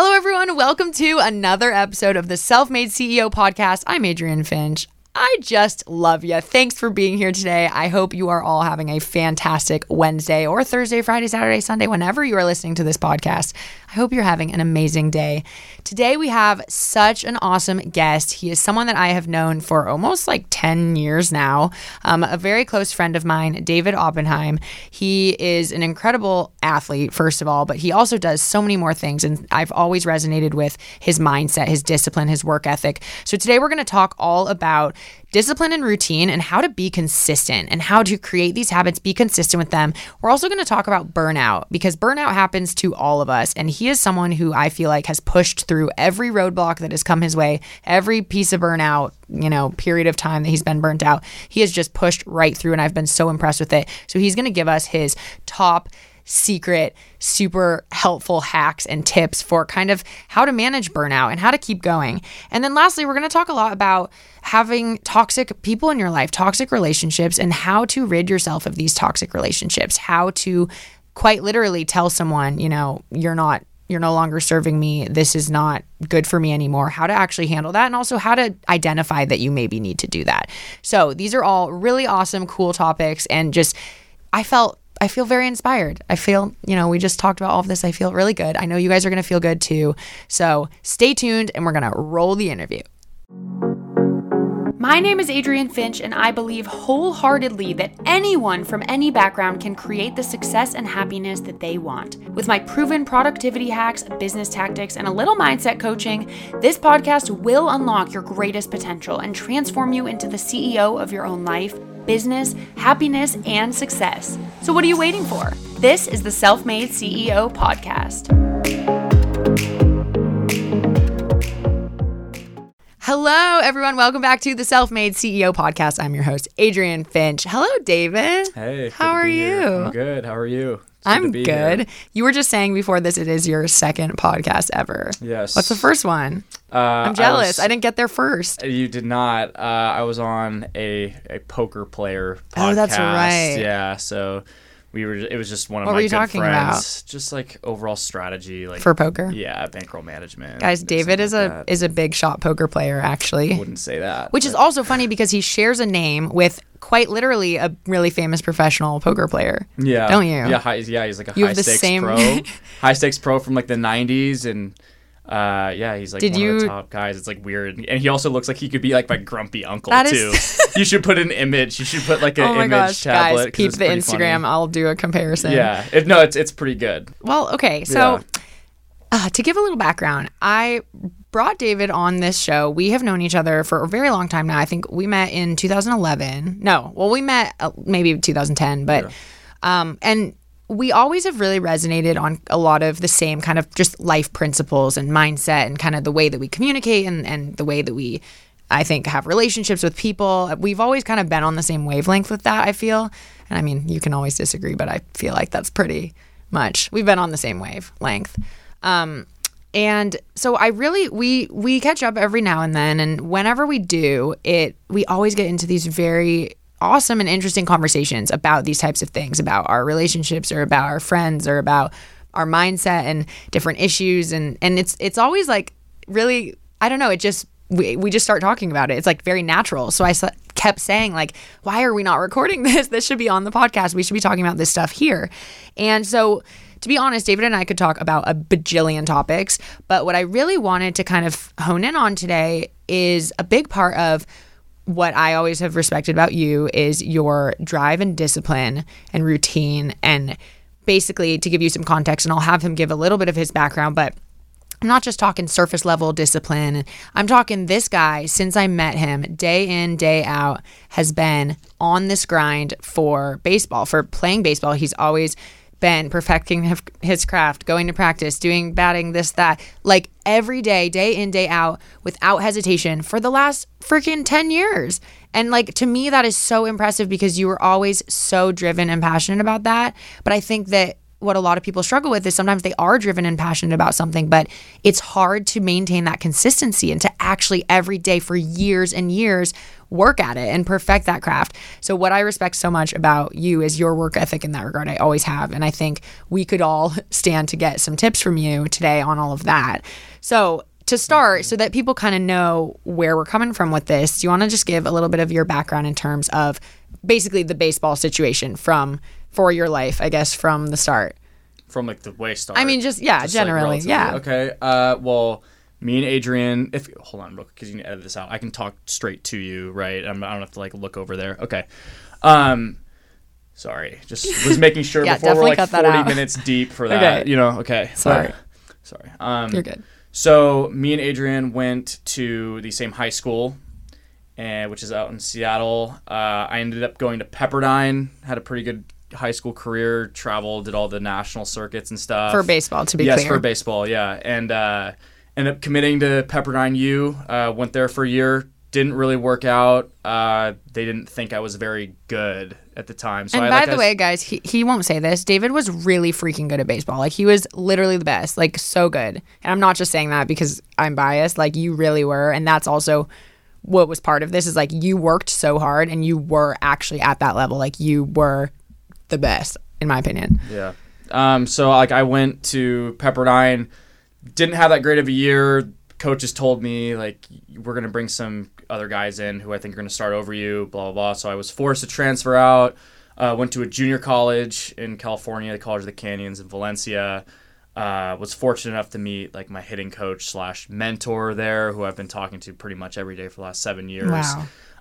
Hello, everyone. Welcome to another episode of the Self Made CEO podcast. I'm Adrienne Finch. I just love you. Thanks for being here today. I hope you are all having a fantastic Wednesday or Thursday, Friday, Saturday, Sunday, whenever you are listening to this podcast. I hope you're having an amazing day. Today, we have such an awesome guest. He is someone that I have known for almost like 10 years now, um, a very close friend of mine, David Oppenheim. He is an incredible athlete, first of all, but he also does so many more things. And I've always resonated with his mindset, his discipline, his work ethic. So today, we're going to talk all about discipline and routine and how to be consistent and how to create these habits, be consistent with them. We're also going to talk about burnout because burnout happens to all of us. And he is someone who I feel like has pushed through every roadblock that has come his way, every piece of burnout, you know, period of time that he's been burnt out. He has just pushed right through, and I've been so impressed with it. So he's going to give us his top secret, super helpful hacks and tips for kind of how to manage burnout and how to keep going. And then lastly, we're going to talk a lot about having toxic people in your life, toxic relationships, and how to rid yourself of these toxic relationships, how to quite literally tell someone, you know, you're not you're no longer serving me. This is not good for me anymore. How to actually handle that and also how to identify that you maybe need to do that. So, these are all really awesome, cool topics and just I felt I feel very inspired. I feel, you know, we just talked about all of this. I feel really good. I know you guys are going to feel good too. So stay tuned and we're going to roll the interview. My name is Adrienne Finch, and I believe wholeheartedly that anyone from any background can create the success and happiness that they want. With my proven productivity hacks, business tactics, and a little mindset coaching, this podcast will unlock your greatest potential and transform you into the CEO of your own life business, happiness, and success. So, what are you waiting for? This is the Self Made CEO Podcast. Hello, everyone. Welcome back to the Self Made CEO Podcast. I'm your host, Adrienne Finch. Hello, David. Hey, how are you? Here. I'm good. How are you? I'm good. good. You were just saying before this, it is your second podcast ever. Yes. What's the first one? Uh, I'm jealous. I, was, I, didn't get there first. You did not. Uh, I was on a a poker player podcast. Oh, that's right. Yeah. So we were it was just one of what my good friends about? just like overall strategy like for poker yeah bankroll management guys david is like a that. is a big shot poker player actually I wouldn't say that which but. is also funny because he shares a name with quite literally a really famous professional poker player yeah don't you yeah high, yeah he's like a you high stakes same... pro high stakes pro from like the 90s and uh, yeah, he's like Did one you... of the top guys. It's like weird, and he also looks like he could be like my grumpy uncle that too. Is... you should put an image. You should put like an oh my image gosh, tablet. Guys, peep the Instagram. Funny. I'll do a comparison. Yeah, if, no, it's it's pretty good. Well, okay, so yeah. uh, to give a little background, I brought David on this show. We have known each other for a very long time now. I think we met in 2011. No, well, we met uh, maybe 2010, but. Yeah. Um, and we always have really resonated on a lot of the same kind of just life principles and mindset and kind of the way that we communicate and, and the way that we I think have relationships with people. We've always kind of been on the same wavelength with that, I feel. And I mean, you can always disagree, but I feel like that's pretty much. We've been on the same wavelength. Um, and so I really we we catch up every now and then and whenever we do, it we always get into these very awesome and interesting conversations about these types of things, about our relationships or about our friends or about our mindset and different issues and and it's it's always like really I don't know, it just we, we just start talking about it. It's like very natural. So I kept saying like, why are we not recording this? This should be on the podcast. We should be talking about this stuff here. And so to be honest, David and I could talk about a bajillion topics, but what I really wanted to kind of hone in on today is a big part of what I always have respected about you is your drive and discipline and routine. And basically, to give you some context, and I'll have him give a little bit of his background, but I'm not just talking surface level discipline. I'm talking this guy, since I met him, day in, day out, has been on this grind for baseball, for playing baseball. He's always been perfecting his craft, going to practice, doing batting, this, that, like every day, day in, day out, without hesitation for the last freaking 10 years. And like to me, that is so impressive because you were always so driven and passionate about that. But I think that what a lot of people struggle with is sometimes they are driven and passionate about something, but it's hard to maintain that consistency and to actually every day for years and years work at it and perfect that craft. So what I respect so much about you is your work ethic in that regard. I always have. And I think we could all stand to get some tips from you today on all of that. So to start, so that people kind of know where we're coming from with this, do you want to just give a little bit of your background in terms of basically the baseball situation from for your life, I guess, from the start? From like the way start. I mean, just yeah, just generally, like yeah. Okay. Uh, well, me and Adrienne, if hold on, because you can edit this out. I can talk straight to you, right? I'm, I do not have to like look over there. Okay. Um, sorry, just was making sure yeah, before we're like 40 minutes deep for that. Okay. You know, okay. Sorry. sorry. Um, You're good. So me and Adrienne went to the same high school, and which is out in Seattle. Uh, I ended up going to Pepperdine. Had a pretty good high school career. Traveled, did all the national circuits and stuff for baseball. To be yes, clear, for baseball, yeah, and. Uh, ended up committing to Pepperdine U. Uh, went there for a year. Didn't really work out. Uh, they didn't think I was very good at the time. So and I, by like, the I, way, guys, he, he won't say this. David was really freaking good at baseball. Like he was literally the best. Like so good. And I'm not just saying that because I'm biased. Like you really were, and that's also what was part of this. Is like you worked so hard and you were actually at that level. Like you were the best, in my opinion. Yeah. Um. So like I went to Pepperdine didn't have that great of a year. Coaches told me like we're gonna bring some other guys in who I think are gonna start over you. Blah blah blah. So I was forced to transfer out. Uh, went to a junior college in California, the College of the Canyons in Valencia. Uh, was fortunate enough to meet like my hitting coach slash mentor there, who I've been talking to pretty much every day for the last seven years.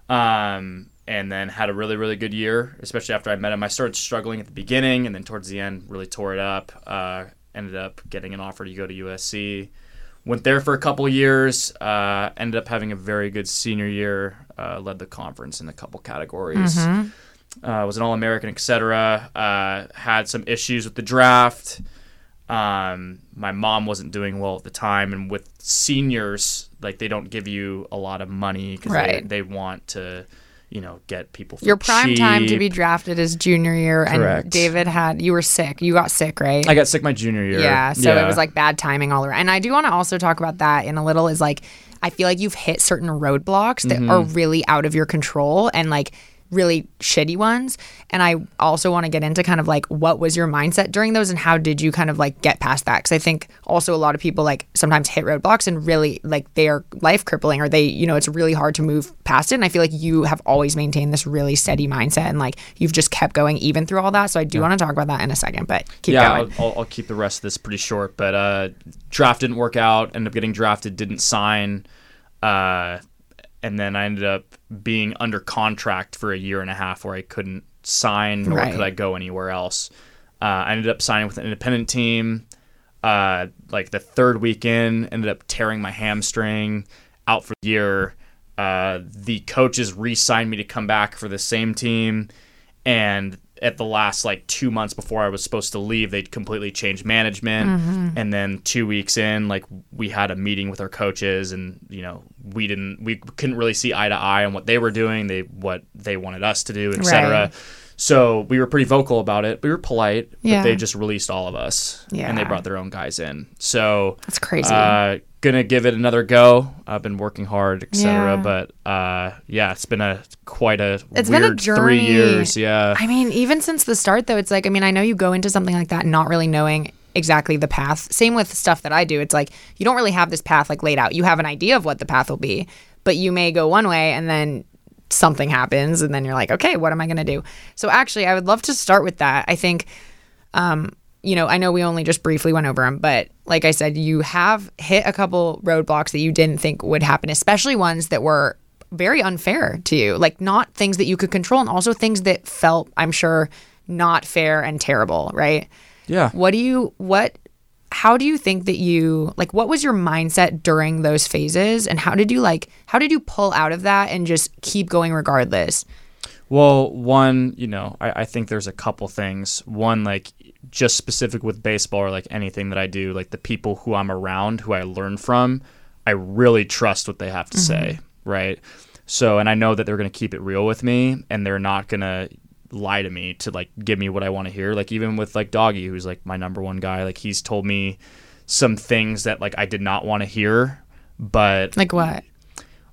Wow. Um, and then had a really really good year, especially after I met him. I started struggling at the beginning, and then towards the end really tore it up. Uh, ended up getting an offer to go to USC. Went there for a couple years. Uh, ended up having a very good senior year. Uh, led the conference in a couple categories. Mm-hmm. Uh, was an All American, etc. Uh, had some issues with the draft. Um, my mom wasn't doing well at the time, and with seniors, like they don't give you a lot of money because right. they, they want to you know, get people. Your prime cheap. time to be drafted is junior year, Correct. and David had you were sick. You got sick, right? I got sick my junior year. Yeah, so yeah. it was like bad timing all around. And I do want to also talk about that in a little. Is like I feel like you've hit certain roadblocks that mm-hmm. are really out of your control, and like really shitty ones. And I also want to get into kind of like what was your mindset during those and how did you kind of like get past that? Because I think also a lot of people like sometimes hit roadblocks and really like they are life crippling or they, you know, it's really hard to move past it. And I feel like you have always maintained this really steady mindset and like you've just kept going even through all that. So I do yeah. want to talk about that in a second, but keep yeah, going. I'll, I'll, I'll keep the rest of this pretty short. But uh, draft didn't work out, ended up getting drafted, didn't sign. Uh, and then I ended up being under contract for a year and a half where I couldn't sign nor right. could I go anywhere else. Uh, I ended up signing with an independent team. Uh, like the third weekend, ended up tearing my hamstring, out for the year. Uh, the coaches re-signed me to come back for the same team, and at the last like two months before I was supposed to leave, they'd completely changed management. Mm-hmm. And then two weeks in, like we had a meeting with our coaches, and you know we didn't, we couldn't really see eye to eye on what they were doing, they what they wanted us to do, etc. Right. So we were pretty vocal about it. We were polite, yeah. but they just released all of us, yeah. and they brought their own guys in. So that's crazy. Uh, gonna give it another go. I've been working hard, etc. Yeah. But uh, yeah, it's been a quite a it's been a journey. three years. Yeah. I mean, even since the start, though, it's like I mean, I know you go into something like that not really knowing exactly the path. Same with stuff that I do. It's like you don't really have this path like laid out. You have an idea of what the path will be, but you may go one way and then something happens and then you're like, okay, what am I going to do? So actually, I would love to start with that. I think um, you know, I know we only just briefly went over them, but like I said, you have hit a couple roadblocks that you didn't think would happen, especially ones that were very unfair to you, like not things that you could control, and also things that felt, I'm sure, not fair and terrible, right? Yeah. What do you, what, how do you think that you, like, what was your mindset during those phases, and how did you, like, how did you pull out of that and just keep going regardless? Well, one, you know, I, I think there's a couple things. One, like, just specific with baseball or like anything that I do, like the people who I'm around, who I learn from, I really trust what they have to mm-hmm. say, right? So, and I know that they're going to keep it real with me and they're not going to lie to me to like give me what I want to hear. Like even with like Doggy, who's like my number one guy, like he's told me some things that like I did not want to hear, but like what?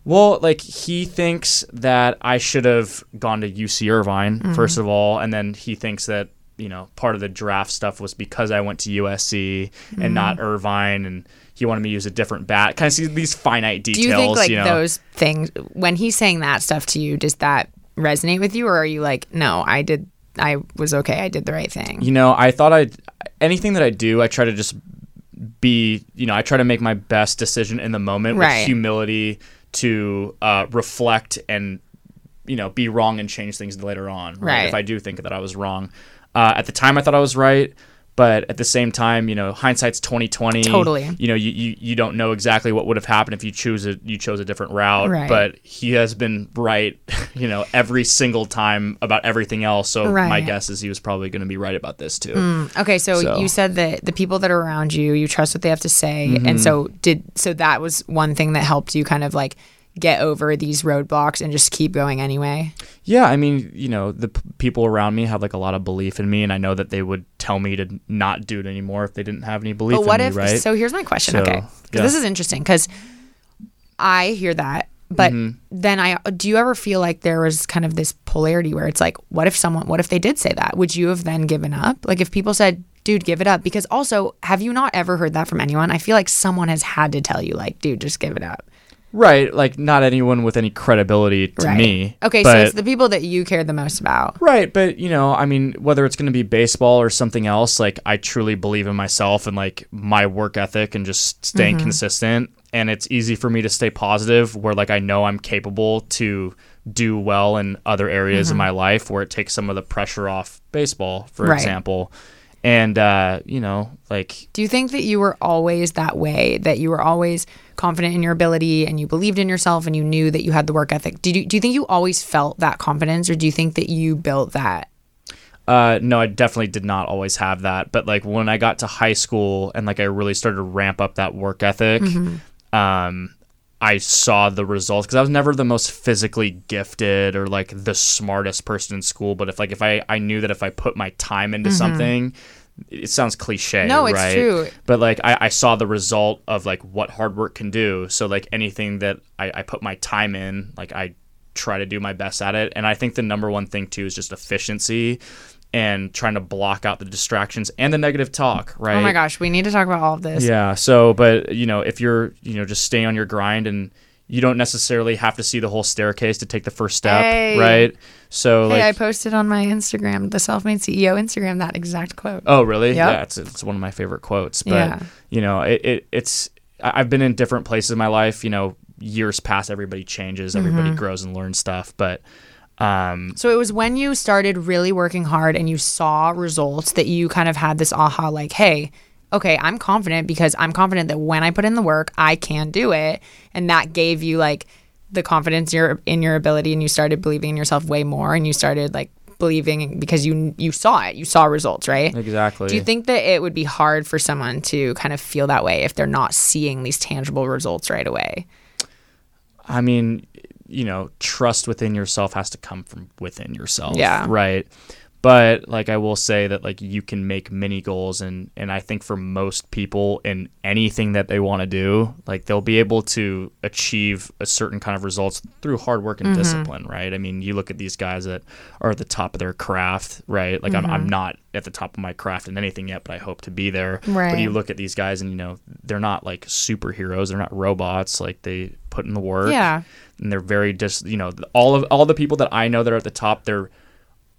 Well, like he thinks that I should have gone to UC Irvine mm-hmm. first of all, and then he thinks that you know part of the draft stuff was because I went to USC mm-hmm. and not Irvine, and he wanted me to use a different bat. Kind of see these finite details. Do you think like you know? those things when he's saying that stuff to you? Does that resonate with you, or are you like, no, I did, I was okay, I did the right thing? You know, I thought I anything that I do, I try to just be, you know, I try to make my best decision in the moment right. with humility to uh, reflect and you know be wrong and change things later on. Right. right. If I do think that I was wrong, uh, at the time I thought I was right, but at the same time, you know, hindsight's twenty twenty. Totally. You know, you, you, you don't know exactly what would have happened if you choose a you chose a different route. Right. But he has been right, you know, every single time about everything else. So right. my guess is he was probably going to be right about this too. Mm. Okay, so, so, you said that the people that are around you, you trust what they have to say, mm-hmm. and so did so that was one thing that helped you kind of like get over these roadblocks and just keep going anyway? Yeah, I mean, you know, the p- people around me have like a lot of belief in me, and I know that they would tell me to not do it anymore if they didn't have any belief but what in if, me, right? So here's my question, so, okay? Because yeah. this is interesting because I hear that, but mm-hmm. then I do you ever feel like there was kind of this polarity where it's like, what if someone, what if they did say that? Would you have then given up? Like if people said, dude, give it up. Because also, have you not ever heard that from anyone? I feel like someone has had to tell you, like, dude, just give it up. Right, like not anyone with any credibility to right. me. Okay, but, so it's the people that you care the most about. Right, but you know, I mean, whether it's going to be baseball or something else, like I truly believe in myself and like my work ethic and just staying mm-hmm. consistent. And it's easy for me to stay positive where like I know I'm capable to do well in other areas mm-hmm. of my life where it takes some of the pressure off baseball, for right. example and uh, you know like do you think that you were always that way that you were always confident in your ability and you believed in yourself and you knew that you had the work ethic did you do you think you always felt that confidence or do you think that you built that uh, no, I definitely did not always have that. But like when I got to high school and like I really started to ramp up that work ethic, mm-hmm. um, I saw the results because I was never the most physically gifted or like the smartest person in school. But if like if I I knew that if I put my time into mm-hmm. something, it sounds cliche. No, it's right? true. But like I, I saw the result of like what hard work can do. So like anything that I, I put my time in, like I try to do my best at it. And I think the number one thing too is just efficiency and trying to block out the distractions and the negative talk, right? Oh my gosh, we need to talk about all of this. Yeah. So, but you know, if you're, you know, just stay on your grind and you don't necessarily have to see the whole staircase to take the first step, hey. right? So, hey, like, I posted on my Instagram, the Self-Made CEO Instagram, that exact quote. Oh, really? Yep. Yeah, it's it's one of my favorite quotes. But yeah. you know, it, it it's I've been in different places in my life. You know, years pass, everybody changes, everybody mm-hmm. grows and learns stuff, but um, so it was when you started really working hard and you saw results that you kind of had this aha like, hey, okay, I'm confident because I'm confident that when I put in the work, I can do it. And that gave you like the confidence in your in your ability and you started believing in yourself way more and you started like believing because you you saw it. You saw results right? Exactly. Do you think that it would be hard for someone to kind of feel that way if they're not seeing these tangible results right away? I mean you know, trust within yourself has to come from within yourself. Yeah. Right. But like I will say that like you can make mini goals and and I think for most people in anything that they want to do, like they'll be able to achieve a certain kind of results through hard work and mm-hmm. discipline, right? I mean, you look at these guys that are at the top of their craft, right? Like mm-hmm. I'm I'm mm-hmm. not at the top of my craft in anything yet, but I hope to be there. Right. But you look at these guys and you know, they're not like superheroes, they're not robots, like they put in the work. Yeah. And they're very just, you know, all of all the people that I know that are at the top, they're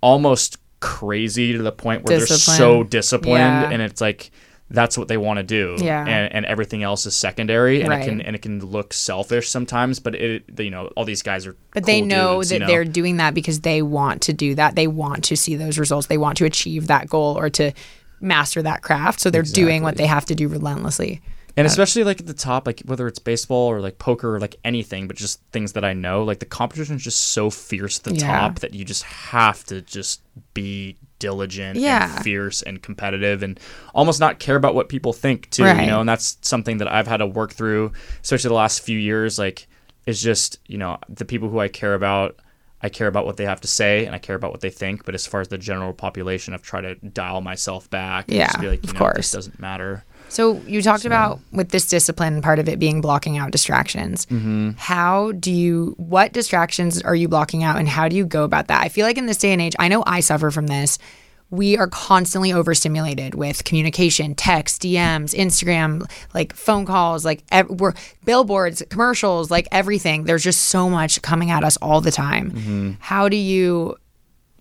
almost crazy to the point where they're so disciplined yeah. and it's like that's what they want to do yeah and, and everything else is secondary and right. it can and it can look selfish sometimes but it you know all these guys are but cool they know dudes, that you know? they're doing that because they want to do that they want to see those results they want to achieve that goal or to master that craft so they're exactly. doing what they have to do relentlessly and especially like at the top, like whether it's baseball or like poker or like anything, but just things that I know, like the competition is just so fierce at the yeah. top that you just have to just be diligent yeah. and fierce and competitive and almost not care about what people think too, right. you know, and that's something that I've had to work through, especially the last few years, like it's just, you know, the people who I care about I care about what they have to say and I care about what they think. But as far as the general population, I've tried to dial myself back. And yeah, just be like, you of know, course, this doesn't matter. So you talked so. about with this discipline, part of it being blocking out distractions. Mm-hmm. How do you? What distractions are you blocking out, and how do you go about that? I feel like in this day and age, I know I suffer from this we are constantly overstimulated with communication, text, DMs, Instagram, like phone calls, like ev- we're billboards, commercials, like everything. There's just so much coming at us all the time. Mm-hmm. How do you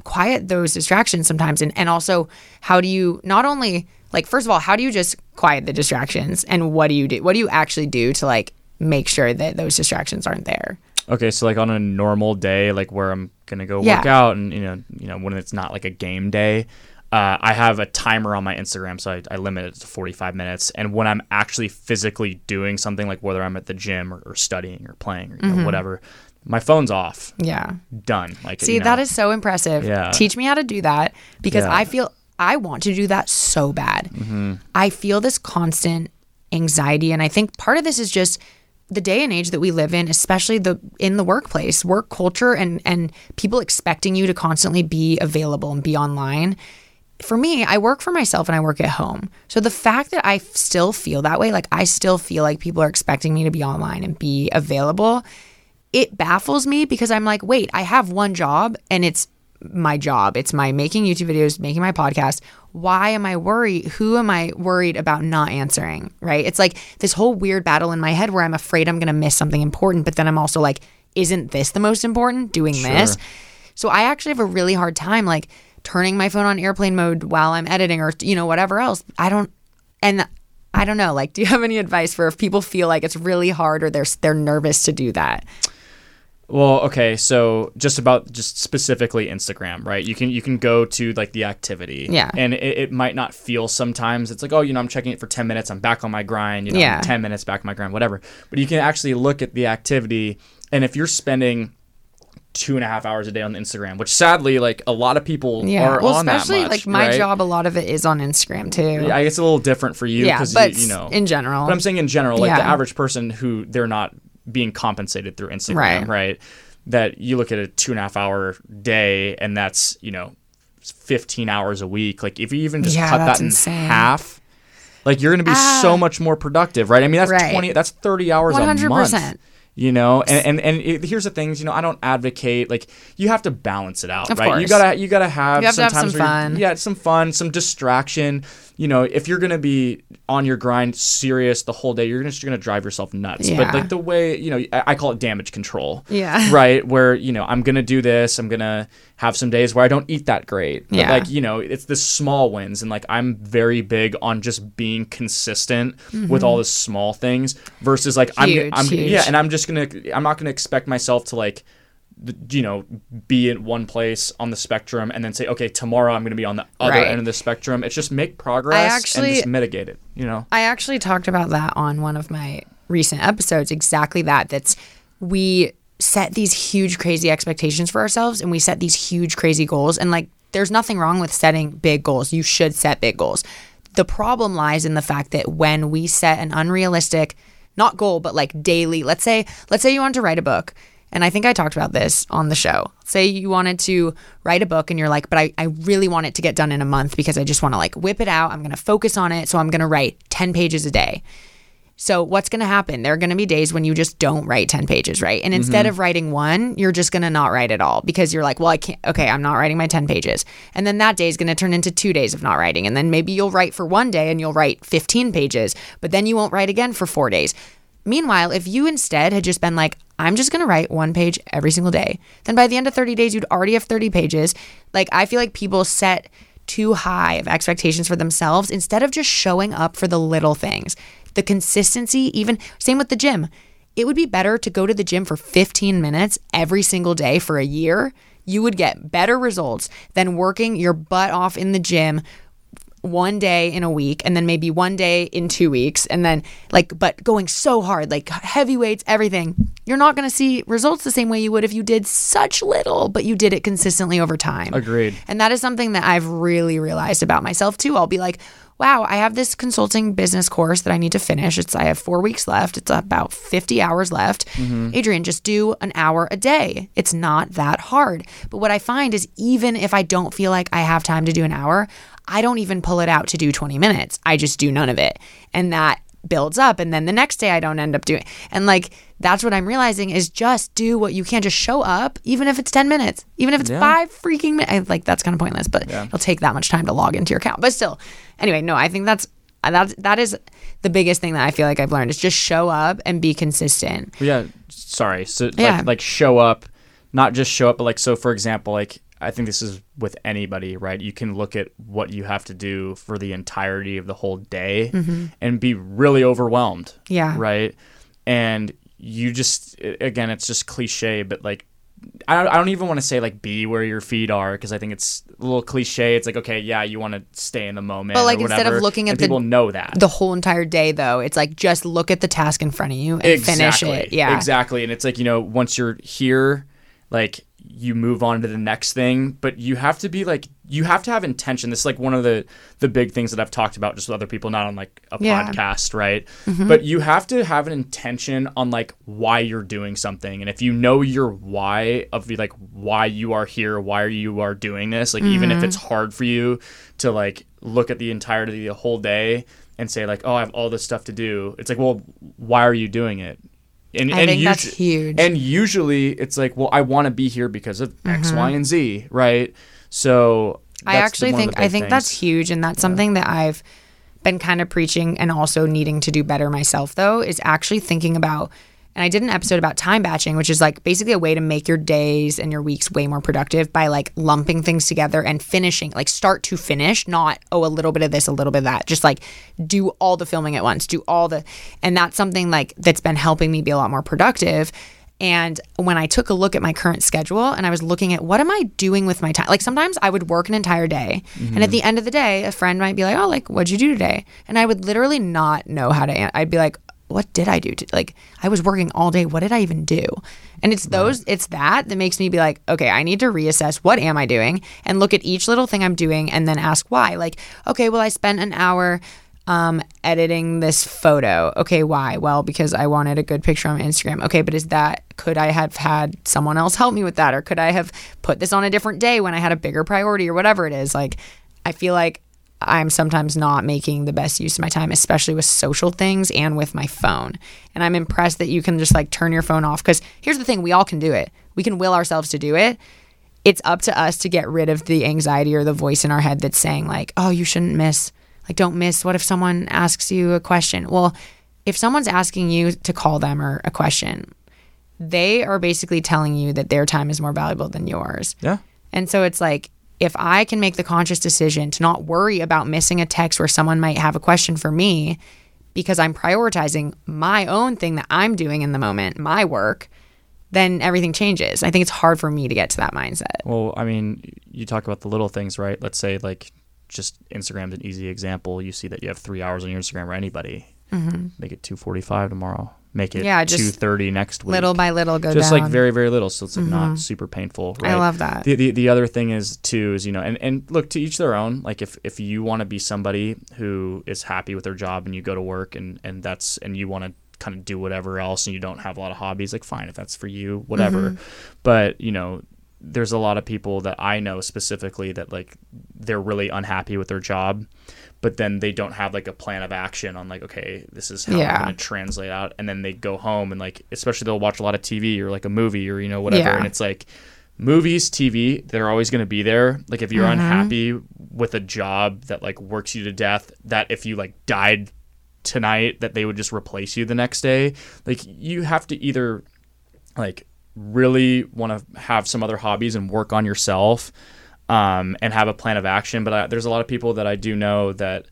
quiet those distractions sometimes? And, and also, how do you not only, like, first of all, how do you just quiet the distractions? And what do you do? What do you actually do to, like, make sure that those distractions aren't there? Okay, so like on a normal day, like where I'm gonna go yeah. work out, and you know, you know, when it's not like a game day, uh, I have a timer on my Instagram, so I, I, limit it to 45 minutes. And when I'm actually physically doing something, like whether I'm at the gym or, or studying or playing or mm-hmm. know, whatever, my phone's off. Yeah, done. Like, see, you know, that is so impressive. Yeah, teach me how to do that because yeah. I feel I want to do that so bad. Mm-hmm. I feel this constant anxiety, and I think part of this is just the day and age that we live in, especially the in the workplace, work culture and and people expecting you to constantly be available and be online. For me, I work for myself and I work at home. So the fact that I still feel that way, like I still feel like people are expecting me to be online and be available, it baffles me because I'm like, wait, I have one job and it's my job. It's my making YouTube videos, making my podcast. Why am I worried? Who am I worried about not answering? Right? It's like this whole weird battle in my head where I'm afraid I'm going to miss something important, but then I'm also like, isn't this the most important? Doing sure. this. So I actually have a really hard time like turning my phone on airplane mode while I'm editing or you know whatever else. I don't and I don't know, like do you have any advice for if people feel like it's really hard or they're they're nervous to do that? Well, okay, so just about just specifically Instagram, right? You can you can go to like the activity, yeah, and it, it might not feel sometimes. It's like, oh, you know, I'm checking it for ten minutes, I'm back on my grind, you know, yeah. ten minutes back on my grind, whatever. But you can actually look at the activity, and if you're spending two and a half hours a day on Instagram, which sadly, like a lot of people yeah. are well, on that Especially like my right? job, a lot of it is on Instagram too. Yeah, I guess it's a little different for you, yeah, you, you, know, in general. But I'm saying in general, like yeah. the average person who they're not being compensated through Instagram, right? right? that you look at a two and a half hour day and that's, you know, 15 hours a week. Like if you even just yeah, cut that in insane. half, like you're going to be ah, so much more productive, right? I mean, that's right. 20, that's 30 hours 100%. a month you know and and, and it, here's the things you know i don't advocate like you have to balance it out of right course. you gotta you gotta have you have sometimes to have some fun yeah some fun some distraction you know if you're gonna be on your grind serious the whole day you're just gonna drive yourself nuts yeah. but like the way you know I, I call it damage control yeah right where you know i'm gonna do this i'm gonna have some days where i don't eat that great but yeah. like you know it's the small wins and like i'm very big on just being consistent mm-hmm. with all the small things versus like huge, i'm i'm huge. yeah and i'm just gonna i'm not gonna expect myself to like you know, be in one place on the spectrum and then say, okay, tomorrow I'm going to be on the other right. end of the spectrum. It's just make progress actually, and just mitigate it, you know? I actually talked about that on one of my recent episodes, exactly that. That's we set these huge, crazy expectations for ourselves and we set these huge, crazy goals. And like, there's nothing wrong with setting big goals. You should set big goals. The problem lies in the fact that when we set an unrealistic, not goal, but like daily, let's say, let's say you want to write a book and I think I talked about this on the show. Say you wanted to write a book and you're like, but I, I really want it to get done in a month because I just want to like whip it out. I'm going to focus on it. So I'm going to write 10 pages a day. So what's going to happen? There are going to be days when you just don't write 10 pages, right? And instead mm-hmm. of writing one, you're just going to not write at all because you're like, well, I can't, okay, I'm not writing my 10 pages. And then that day is going to turn into two days of not writing. And then maybe you'll write for one day and you'll write 15 pages, but then you won't write again for four days. Meanwhile, if you instead had just been like, I'm just going to write one page every single day, then by the end of 30 days, you'd already have 30 pages. Like, I feel like people set too high of expectations for themselves instead of just showing up for the little things. The consistency, even same with the gym. It would be better to go to the gym for 15 minutes every single day for a year. You would get better results than working your butt off in the gym one day in a week and then maybe one day in two weeks and then like but going so hard like heavy weights everything you're not going to see results the same way you would if you did such little, but you did it consistently over time. Agreed. And that is something that I've really realized about myself too. I'll be like, wow, I have this consulting business course that I need to finish. It's I have 4 weeks left. It's about 50 hours left. Mm-hmm. Adrienne, just do an hour a day. It's not that hard. But what I find is even if I don't feel like I have time to do an hour, I don't even pull it out to do 20 minutes. I just do none of it. And that builds up and then the next day I don't end up doing. And like that's what I'm realizing is just do what you can just show up even if it's 10 minutes. Even if it's yeah. 5 freaking minutes. Like that's kind of pointless, but yeah. it'll take that much time to log into your account. But still. Anyway, no, I think that's uh, that that is the biggest thing that I feel like I've learned is just show up and be consistent. Yeah, sorry. So yeah. like like show up, not just show up, but like so for example, like I think this is with anybody, right? You can look at what you have to do for the entirety of the whole day mm-hmm. and be really overwhelmed. Yeah. Right. And you just, again, it's just cliche, but like, I don't, even want to say like be where your feet are because I think it's a little cliche. It's like okay, yeah, you want to stay in the moment. But like instead of looking at the, people know that the whole entire day though, it's like just look at the task in front of you and exactly. finish it. Yeah, exactly. And it's like you know once you're here, like you move on to the next thing but you have to be like you have to have intention this is like one of the the big things that i've talked about just with other people not on like a yeah. podcast right mm-hmm. but you have to have an intention on like why you're doing something and if you know your why of like why you are here why you are doing this like mm-hmm. even if mm-hmm. it's hard for you to like look at the entirety of the whole day and say like oh i have all this stuff to do it's like well why are you doing it and, I and think that's huge. And usually it's like, well, I want to be here because of mm-hmm. X, Y, and Z, right? So I actually the, think I think things. that's huge, and that's yeah. something that I've been kind of preaching and also needing to do better myself. Though is actually thinking about and I did an episode about time batching, which is like basically a way to make your days and your weeks way more productive by like lumping things together and finishing, like start to finish, not, oh, a little bit of this, a little bit of that. Just like do all the filming at once, do all the, and that's something like that's been helping me be a lot more productive. And when I took a look at my current schedule and I was looking at what am I doing with my time? Like sometimes I would work an entire day. Mm-hmm. And at the end of the day, a friend might be like, oh, like, what'd you do today? And I would literally not know how to, answer. I'd be like, what did I do? To, like I was working all day. What did I even do? And it's those, it's that that makes me be like, okay, I need to reassess what am I doing and look at each little thing I'm doing and then ask why. Like, okay, well, I spent an hour um, editing this photo. Okay, why? Well, because I wanted a good picture on Instagram. Okay, but is that could I have had someone else help me with that, or could I have put this on a different day when I had a bigger priority, or whatever it is? Like, I feel like I'm sometimes not making the best use of my time, especially with social things and with my phone. And I'm impressed that you can just like turn your phone off. Because here's the thing we all can do it, we can will ourselves to do it. It's up to us to get rid of the anxiety or the voice in our head that's saying, like, oh, you shouldn't miss. Like, don't miss. What if someone asks you a question? Well, if someone's asking you to call them or a question, they are basically telling you that their time is more valuable than yours. Yeah. And so it's like, if I can make the conscious decision to not worry about missing a text where someone might have a question for me because I'm prioritizing my own thing that I'm doing in the moment, my work, then everything changes. I think it's hard for me to get to that mindset. Well, I mean, you talk about the little things, right? Let's say, like, just Instagram's an easy example. You see that you have three hours on your Instagram or anybody. Mm-hmm. Make it 245 tomorrow make it yeah, just 230 next week. Little by little go just down. like very very little so it's like mm-hmm. not super painful right? i love that the, the, the other thing is too is you know and, and look to each their own like if, if you want to be somebody who is happy with their job and you go to work and and that's and you want to kind of do whatever else and you don't have a lot of hobbies like fine if that's for you whatever mm-hmm. but you know there's a lot of people that I know specifically that like they're really unhappy with their job but then they don't have like a plan of action on like okay this is how yeah. i'm going to translate out and then they go home and like especially they'll watch a lot of tv or like a movie or you know whatever yeah. and it's like movies tv they're always going to be there like if you're mm-hmm. unhappy with a job that like works you to death that if you like died tonight that they would just replace you the next day like you have to either like really want to have some other hobbies and work on yourself um, and have a plan of action. But I, there's a lot of people that I do know that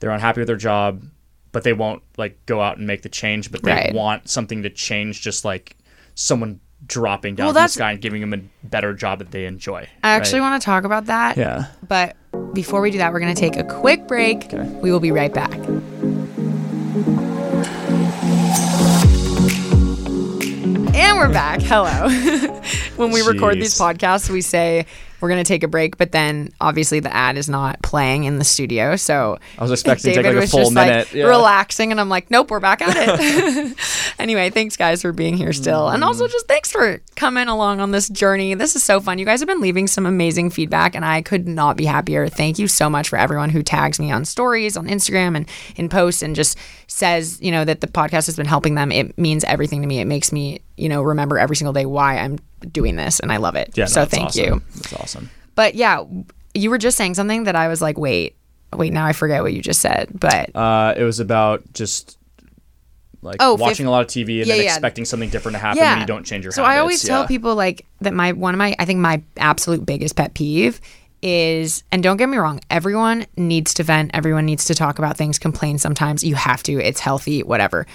they're unhappy with their job, but they won't like go out and make the change. But they right. want something to change, just like someone dropping down well, from the sky and giving them a better job that they enjoy. I actually right? want to talk about that. Yeah. But before we do that, we're going to take a quick break. Okay. We will be right back. We're back. Hello. when we Jeez. record these podcasts, we say we're going to take a break, but then obviously the ad is not playing in the studio. So I was expecting David to take like a full minute. Like yeah. relaxing, and I'm like, nope, we're back at it. anyway, thanks guys for being here still. Mm. And also just thanks for coming along on this journey. This is so fun. You guys have been leaving some amazing feedback, and I could not be happier. Thank you so much for everyone who tags me on stories, on Instagram, and in posts, and just says, you know, that the podcast has been helping them. It means everything to me. It makes me, you know, remember every single day why I'm doing this and I love it. Yeah, no, so thank awesome. you. That's awesome. But yeah, you were just saying something that I was like, wait, wait, now I forget what you just said. But uh, it was about just like oh, watching a lot of TV and yeah, then yeah. expecting something different to happen yeah. when you don't change your habits. so habits. I always tell people like that my one of my I think my absolute biggest pet peeve is and don't get me wrong, everyone needs to vent, everyone needs to talk about things, complain sometimes. You have to, it's healthy, whatever.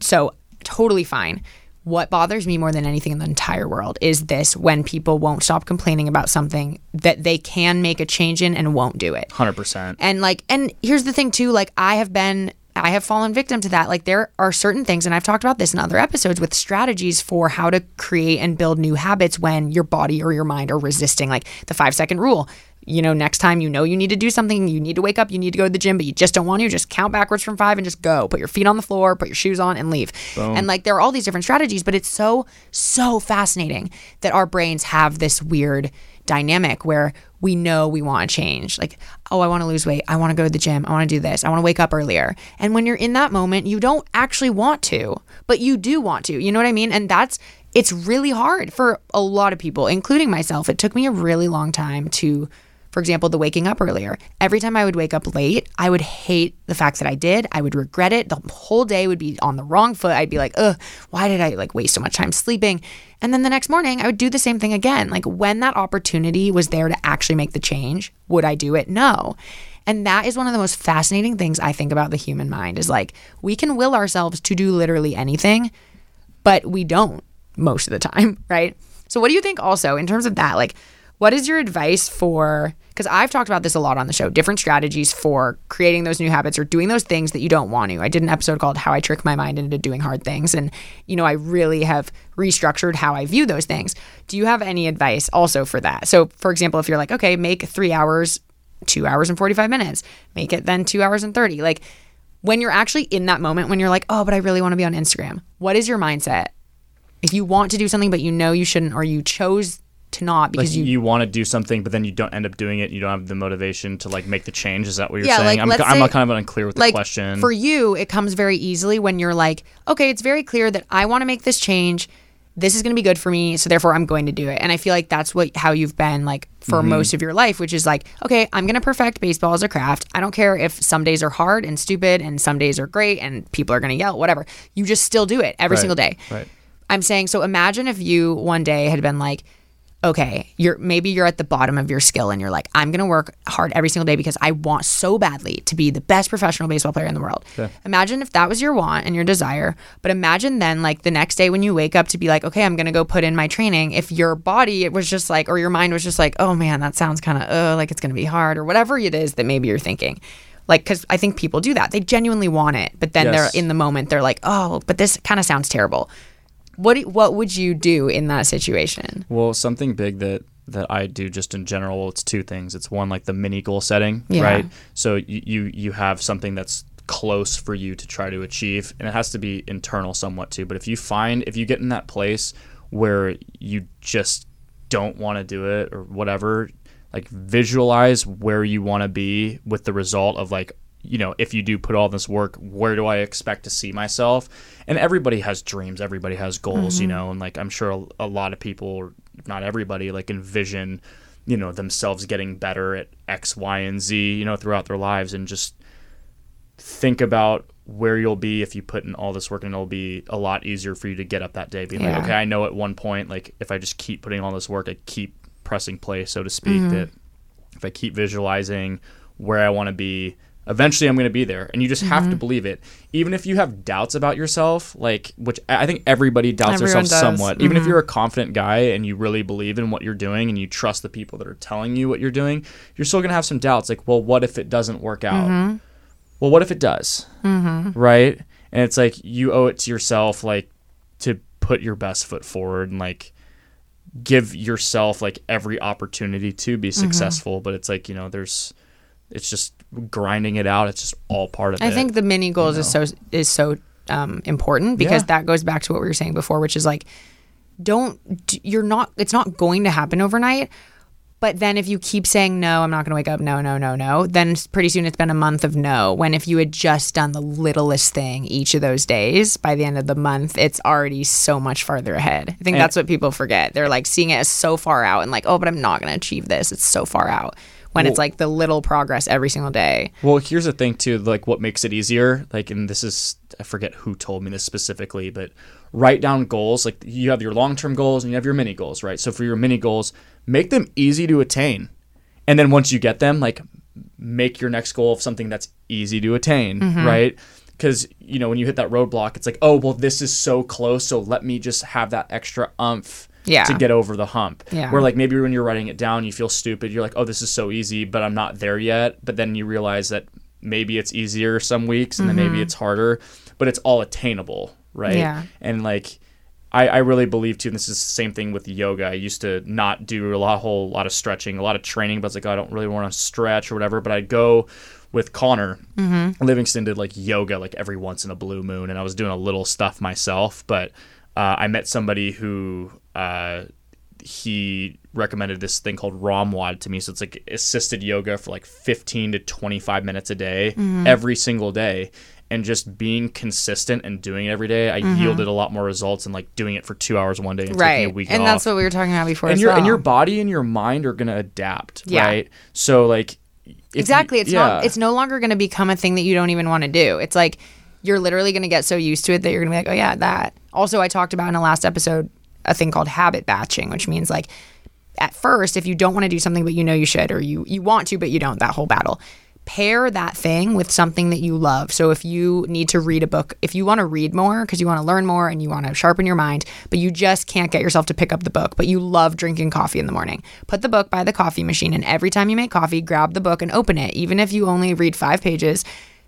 So totally fine what bothers me more than anything in the entire world is this when people won't stop complaining about something that they can make a change in and won't do it. 100%. And like and here's the thing too, like I have been I have fallen victim to that. Like there are certain things and I've talked about this in other episodes with strategies for how to create and build new habits when your body or your mind are resisting like the 5 second rule you know, next time you know you need to do something, you need to wake up, you need to go to the gym, but you just don't want to, just count backwards from five and just go. Put your feet on the floor, put your shoes on, and leave. Boom. And like there are all these different strategies, but it's so, so fascinating that our brains have this weird dynamic where we know we want to change. Like, oh, I want to lose weight. I want to go to the gym. I want to do this. I want to wake up earlier. And when you're in that moment, you don't actually want to, but you do want to. You know what I mean? And that's, it's really hard for a lot of people, including myself. It took me a really long time to for example, the waking up earlier. Every time I would wake up late, I would hate the fact that I did. I would regret it. The whole day would be on the wrong foot. I'd be like, ugh, why did I like waste so much time sleeping? And then the next morning, I would do the same thing again. Like when that opportunity was there to actually make the change, would I do it? No. And that is one of the most fascinating things I think about the human mind is like we can will ourselves to do literally anything, but we don't most of the time, right? So what do you think also in terms of that? Like what is your advice for because I've talked about this a lot on the show, different strategies for creating those new habits or doing those things that you don't want to. I did an episode called How I Trick My Mind into Doing Hard Things. And, you know, I really have restructured how I view those things. Do you have any advice also for that? So, for example, if you're like, okay, make three hours, two hours and 45 minutes, make it then two hours and 30. Like, when you're actually in that moment, when you're like, oh, but I really want to be on Instagram, what is your mindset? If you want to do something, but you know you shouldn't, or you chose to not because like you you want to do something, but then you don't end up doing it. You don't have the motivation to like make the change. Is that what you're yeah, saying? Like, I'm, I'm kind of unclear with like, the question. For you, it comes very easily when you're like, okay, it's very clear that I want to make this change. This is going to be good for me, so therefore I'm going to do it. And I feel like that's what how you've been like for mm-hmm. most of your life, which is like, okay, I'm going to perfect baseball as a craft. I don't care if some days are hard and stupid and some days are great and people are going to yell, whatever. You just still do it every right. single day. Right. I'm saying so imagine if you one day had been like okay, you're maybe you're at the bottom of your skill and you're like, I'm gonna work hard every single day because I want so badly to be the best professional baseball player in the world. Yeah. Imagine if that was your want and your desire, but imagine then like the next day when you wake up to be like, okay, I'm gonna go put in my training. If your body it was just like, or your mind was just like, oh man, that sounds kind of uh like it's gonna be hard or whatever it is that maybe you're thinking. Like, because I think people do that. They genuinely want it, but then yes. they're in the moment, they're like, oh, but this kind of sounds terrible what what would you do in that situation? Well, something big that that I do just in general, it's two things. It's one like the mini goal setting, yeah. right? So you, you you have something that's close for you to try to achieve, and it has to be internal somewhat too. But if you find if you get in that place where you just don't want to do it or whatever, like visualize where you want to be with the result of like you know, if you do put all this work, where do I expect to see myself? And everybody has dreams, everybody has goals, mm-hmm. you know, and like I'm sure a, a lot of people, not everybody, like envision, you know, themselves getting better at X, Y, and Z, you know, throughout their lives and just think about where you'll be if you put in all this work and it'll be a lot easier for you to get up that day being yeah. like okay i know at one point like if i just keep putting all this work i keep pressing play so to speak mm-hmm. that if i keep visualizing where i want to be eventually i'm going to be there and you just have mm-hmm. to believe it even if you have doubts about yourself like which i think everybody doubts Everyone themselves does. somewhat mm-hmm. even if mm-hmm. you're a confident guy and you really believe in what you're doing and you trust the people that are telling you what you're doing you're still going to have some doubts like well what if it doesn't work out mm-hmm. well what if it does mm-hmm. right and it's like you owe it to yourself like to put your best foot forward and like give yourself like every opportunity to be mm-hmm. successful. Mm-hmm. But it's like, you know, there's it's just grinding it out. It's just all part of I it. I think the mini goals you know? is so is so um, important because yeah. that goes back to what we were saying before, which is like, don't you're not. It's not going to happen overnight. But then if you keep saying no, I'm not going to wake up. No, no, no, no. Then pretty soon it's been a month of no. When if you had just done the littlest thing each of those days, by the end of the month, it's already so much farther ahead. I think and that's what people forget. They're like seeing it as so far out and like, oh, but I'm not going to achieve this. It's so far out when well, it's like the little progress every single day. Well, here's the thing too, like what makes it easier, like and this is I forget who told me this specifically, but write down goals. Like you have your long-term goals and you have your mini goals, right? So for your mini goals, make them easy to attain. And then once you get them, like make your next goal of something that's easy to attain, mm-hmm. right? Because you know when you hit that roadblock, it's like, oh well, this is so close, so let me just have that extra umph yeah. to get over the hump. Yeah. Where like maybe when you're writing it down, you feel stupid. You're like, oh, this is so easy, but I'm not there yet. But then you realize that maybe it's easier some weeks, and mm-hmm. then maybe mm-hmm. it's harder, but it's all attainable, right? Yeah. And like. I, I really believe too, and this is the same thing with yoga. I used to not do a lot, whole lot of stretching, a lot of training, but it's like oh, I don't really want to stretch or whatever. But I'd go with Connor mm-hmm. Livingston did like yoga like every once in a blue moon, and I was doing a little stuff myself. But uh, I met somebody who uh, he recommended this thing called ROMWOD to me. So it's like assisted yoga for like 15 to 25 minutes a day, mm-hmm. every single day. And just being consistent and doing it every day, I mm-hmm. yielded a lot more results than like doing it for two hours one day and right. taking a week and off. that's what we were talking about before. And your well. and your body and your mind are gonna adapt, yeah. right? So like exactly, you, it's yeah. not. It's no longer gonna become a thing that you don't even want to do. It's like you're literally gonna get so used to it that you're gonna be like, oh yeah, that. Also, I talked about in the last episode a thing called habit batching, which means like at first, if you don't want to do something but you know you should, or you you want to but you don't, that whole battle. Pair that thing with something that you love. So if you need to read a book, if you want to read more because you want to learn more and you want to sharpen your mind, but you just can't get yourself to pick up the book, but you love drinking coffee in the morning, put the book by the coffee machine and every time you make coffee, grab the book and open it. Even if you only read 5 pages,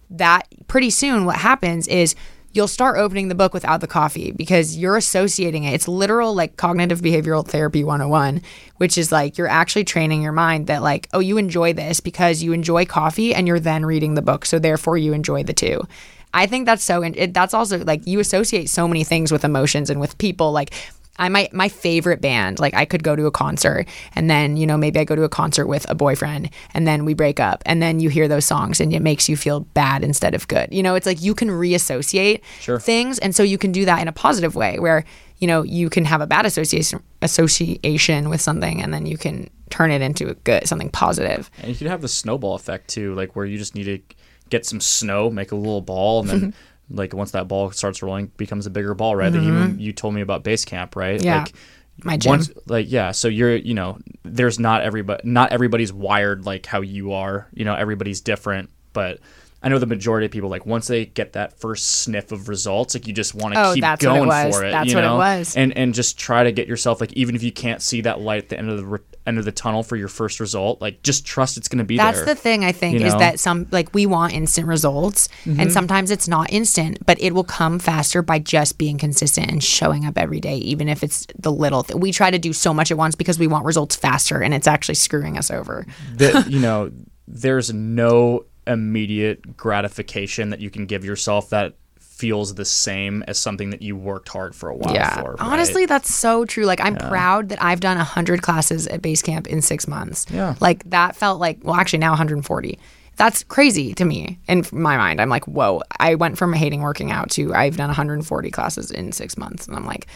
that pretty soon what happens is you'll start opening the book without the coffee because you're associating it. It's literal like cognitive behavioral therapy 101, which is like you're actually training your mind that like, oh, you enjoy this because you enjoy coffee and you're then reading the book. So therefore you enjoy the two. I think that's so, it, that's also like you associate so many things with emotions and with people. Like I my my favorite band. Like I could go to a concert and then, you know, maybe I go to a concert with a boyfriend and then we break up and then you hear those songs and it makes you feel bad instead of good. You know, it's like you can reassociate sure. things and so you can do that in a positive way where, you know, you can have a bad association association with something and then you can turn it into a good something positive. And you can have the snowball effect too, like where you just need to get some snow, make a little ball and then like once that ball starts rolling becomes a bigger ball right mm-hmm. like you, you told me about Basecamp right yeah. like my gym. Once, like yeah so you're you know there's not everybody not everybody's wired like how you are you know everybody's different but I know the majority of people like once they get that first sniff of results, like you just want to oh, keep going it for it. That's you what know? it was. And and just try to get yourself like even if you can't see that light at the end of the re- end of the tunnel for your first result, like just trust it's going to be That's there. That's the thing I think is know? that some like we want instant results mm-hmm. and sometimes it's not instant, but it will come faster by just being consistent and showing up every day even if it's the little th- we try to do so much at once because we want results faster and it's actually screwing us over. that you know, there's no immediate gratification that you can give yourself that feels the same as something that you worked hard for a while yeah. for. Right? Honestly, that's so true. Like I'm yeah. proud that I've done 100 classes at Basecamp in 6 months. Yeah. Like that felt like well actually now 140. That's crazy to me in my mind. I'm like, "Whoa, I went from hating working out to I've done 140 classes in 6 months." And I'm like,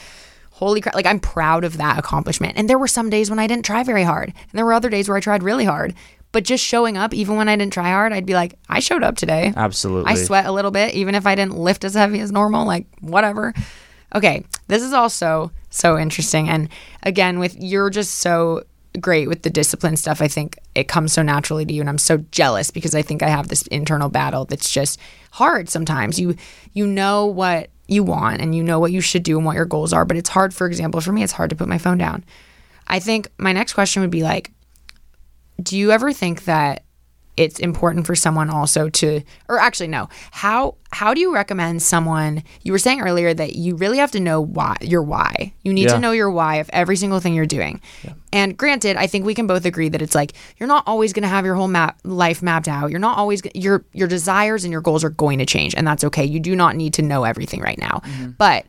holy crap like i'm proud of that accomplishment and there were some days when i didn't try very hard and there were other days where i tried really hard but just showing up, even when I didn't try hard, I'd be like, I showed up today. Absolutely. I sweat a little bit, even if I didn't lift as heavy as normal, like whatever. Okay, this is also so interesting. And again, with you're just so great with the discipline stuff. I think it comes so naturally to you and I'm so jealous because I think I have this internal battle that's just hard sometimes. You you know what you want and you know what you should do and what your goals are, but it's hard for example for me it's hard to put my phone down. I think my next question would be like do you ever think that it's important for someone also to or actually no. How how do you recommend someone you were saying earlier that you really have to know why your why. You need yeah. to know your why of every single thing you're doing. Yeah. and granted i think we can both agree that it's like you're not always going to have your whole map life mapped out. You're not always your your desires and your goals are going to change and that's okay. You do not need to know everything right now. Mm-hmm. but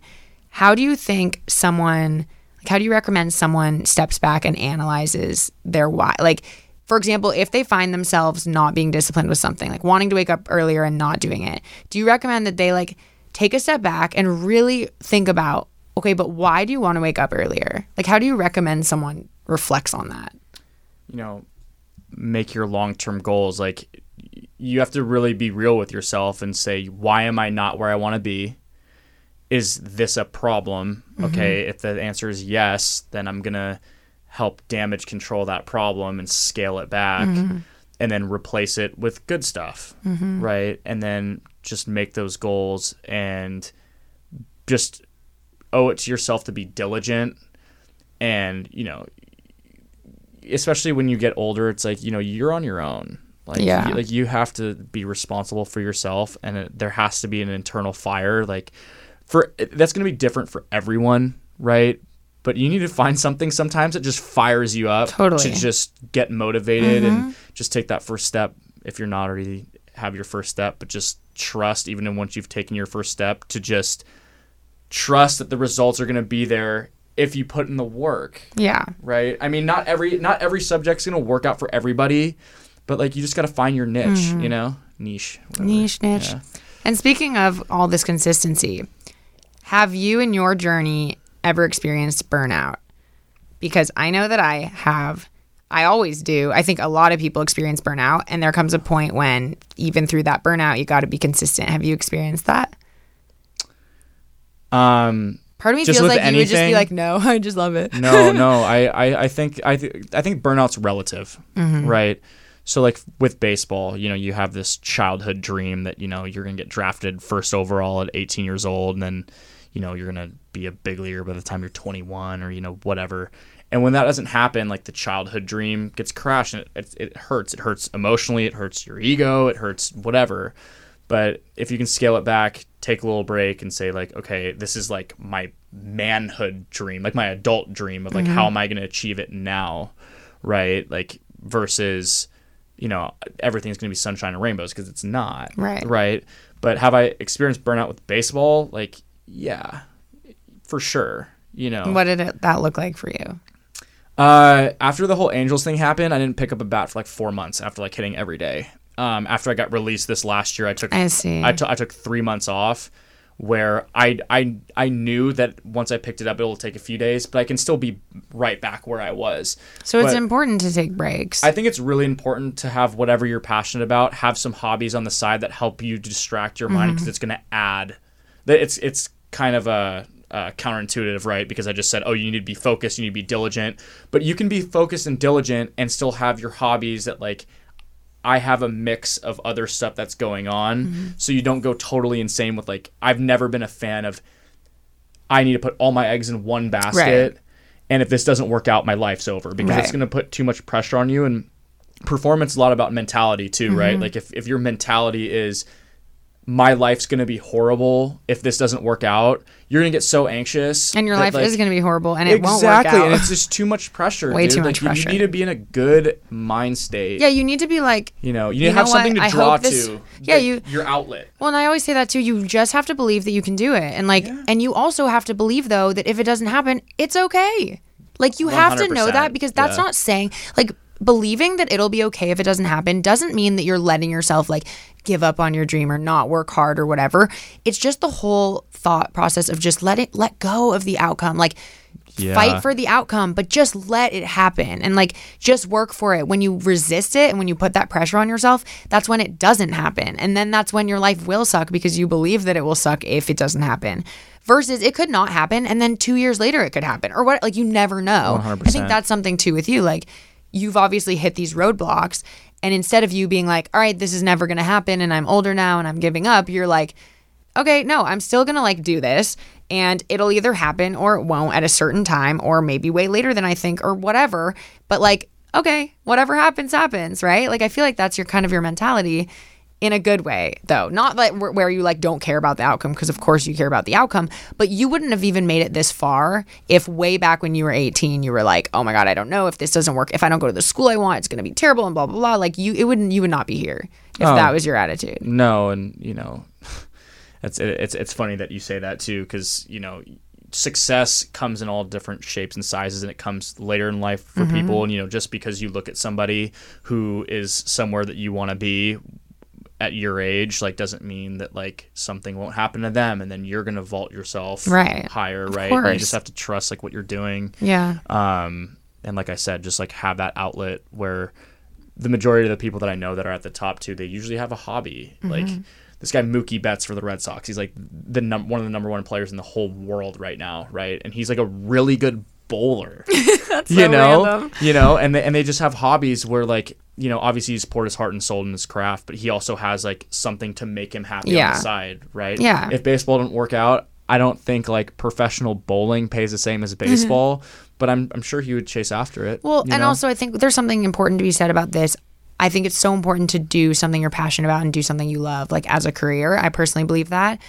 how do you think someone like how do you recommend someone steps back and analyzes their why? Like for example, if they find themselves not being disciplined with something, like wanting to wake up earlier and not doing it, do you recommend that they like take a step back and really think about, okay, but why do you want to wake up earlier? Like, how do you recommend someone reflects on that? You know, make your long term goals. Like, you have to really be real with yourself and say, why am I not where I want to be? Is this a problem? Mm-hmm. Okay. If the answer is yes, then I'm going to help damage control that problem and scale it back mm-hmm. and then replace it with good stuff mm-hmm. right and then just make those goals and just owe it to yourself to be diligent and you know especially when you get older it's like you know you're on your own like yeah. you, like you have to be responsible for yourself and it, there has to be an internal fire like for that's going to be different for everyone right but you need to find something sometimes that just fires you up totally. to just get motivated mm-hmm. and just take that first step if you're not already have your first step but just trust even once you've taken your first step to just trust that the results are going to be there if you put in the work yeah right i mean not every not every subject's going to work out for everybody but like you just got to find your niche mm-hmm. you know niche whatever. niche niche yeah. and speaking of all this consistency have you in your journey ever experienced burnout because I know that I have. I always do. I think a lot of people experience burnout, and there comes a point when, even through that burnout, you got to be consistent. Have you experienced that? Um, part of me feels like anything, you would just be like, "No, I just love it." no, no. I, I, I think I, th- I think burnout's relative, mm-hmm. right? So like with baseball, you know, you have this childhood dream that you know you're gonna get drafted first overall at 18 years old, and then you know, you're going to be a big leaguer by the time you're 21 or, you know, whatever. And when that doesn't happen, like the childhood dream gets crushed and it, it, it hurts. It hurts emotionally, it hurts your ego, it hurts whatever. But if you can scale it back, take a little break and say, like, okay, this is like my manhood dream, like my adult dream of like, mm-hmm. how am I going to achieve it now? Right. Like, versus, you know, everything's going to be sunshine and rainbows because it's not. Right. Right. But have I experienced burnout with baseball? Like, yeah, for sure. You know, what did it, that look like for you? Uh, after the whole Angels thing happened, I didn't pick up a bat for like four months after like hitting every day. Um, after I got released this last year, I took I see. I, t- I took three months off where I, I I knew that once I picked it up, it will take a few days, but I can still be right back where I was. So it's important to take breaks. I think it's really important to have whatever you're passionate about, have some hobbies on the side that help you distract your mind because mm-hmm. it's going to add. That it's it's kind of a uh, counterintuitive, right? Because I just said, oh, you need to be focused, you need to be diligent, but you can be focused and diligent and still have your hobbies that like I have a mix of other stuff that's going on, mm-hmm. so you don't go totally insane with like I've never been a fan of I need to put all my eggs in one basket, right. and if this doesn't work out, my life's over because right. it's going to put too much pressure on you and performance is a lot about mentality too, mm-hmm. right? Like if if your mentality is my life's going to be horrible if this doesn't work out. You're going to get so anxious. And your life like, is going to be horrible and it exactly, won't work out. Exactly. And it's just too much pressure. Way dude. too much like, pressure. You need to be in a good mind state. Yeah, you need to be like, you know, you need to have something what? to draw this, to. Yeah, you. Your outlet. Well, and I always say that too. You just have to believe that you can do it. And like, yeah. and you also have to believe though that if it doesn't happen, it's okay. Like you have to know that because that's yeah. not saying like believing that it'll be okay if it doesn't happen doesn't mean that you're letting yourself like give up on your dream or not work hard or whatever. It's just the whole thought process of just let it let go of the outcome. Like yeah. fight for the outcome, but just let it happen and like just work for it. When you resist it and when you put that pressure on yourself, that's when it doesn't happen. And then that's when your life will suck because you believe that it will suck if it doesn't happen. Versus it could not happen and then 2 years later it could happen or what like you never know. 100%. I think that's something too with you like you've obviously hit these roadblocks and instead of you being like, all right, this is never going to happen and I'm older now and I'm giving up, you're like, okay, no, I'm still going to like do this and it'll either happen or it won't at a certain time or maybe way later than I think or whatever. But like, okay, whatever happens, happens, right? Like, I feel like that's your kind of your mentality in a good way though. Not like where you like don't care about the outcome because of course you care about the outcome but you wouldn't have even made it this far if way back when you were 18 you were like oh my god i don't know if this doesn't work. If i don't go to the school i want it's going to be terrible and blah blah blah. Like you it wouldn't you would not be here if oh, that was your attitude. No and you know it's it's it's funny that you say that too because you know success comes in all different shapes and sizes and it comes later in life for mm-hmm. people and you know just because you look at somebody who is somewhere that you want to be at your age like doesn't mean that like something won't happen to them and then you're gonna vault yourself right higher of right you just have to trust like what you're doing yeah um and like i said just like have that outlet where the majority of the people that i know that are at the top too they usually have a hobby mm-hmm. like this guy Mookie Betts for the Red Sox. He's like the num- one of the number one players in the whole world right now, right? And he's like a really good bowler. That's you so know, random. you know, and they, and they just have hobbies where like you know, obviously he's poured his heart and soul in his craft, but he also has like something to make him happy yeah. on the side, right? Yeah. If baseball didn't work out, I don't think like professional bowling pays the same as baseball, mm-hmm. but I'm I'm sure he would chase after it. Well, and know? also I think there's something important to be said about this. I think it's so important to do something you're passionate about and do something you love, like as a career. I personally believe that.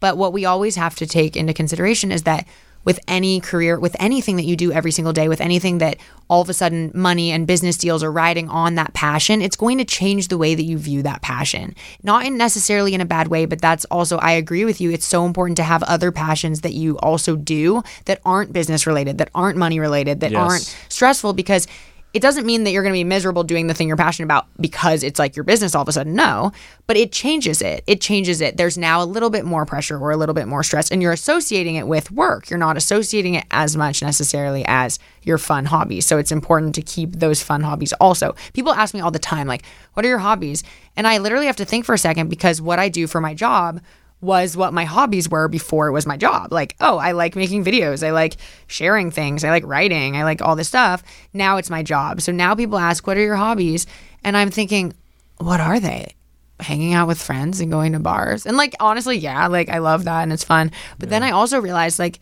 But what we always have to take into consideration is that with any career, with anything that you do every single day, with anything that all of a sudden money and business deals are riding on that passion, it's going to change the way that you view that passion. Not in necessarily in a bad way, but that's also, I agree with you. It's so important to have other passions that you also do that aren't business related, that aren't money related, that yes. aren't stressful because it doesn't mean that you're going to be miserable doing the thing you're passionate about because it's like your business all of a sudden. No, but it changes it. It changes it. There's now a little bit more pressure or a little bit more stress, and you're associating it with work. You're not associating it as much necessarily as your fun hobbies. So it's important to keep those fun hobbies also. People ask me all the time, like, what are your hobbies? And I literally have to think for a second because what I do for my job was what my hobbies were before it was my job. Like, oh, I like making videos. I like sharing things. I like writing. I like all this stuff. Now it's my job. So now people ask, what are your hobbies? And I'm thinking, what are they? Hanging out with friends and going to bars. And like, honestly, yeah, like I love that and it's fun. But yeah. then I also realized, like,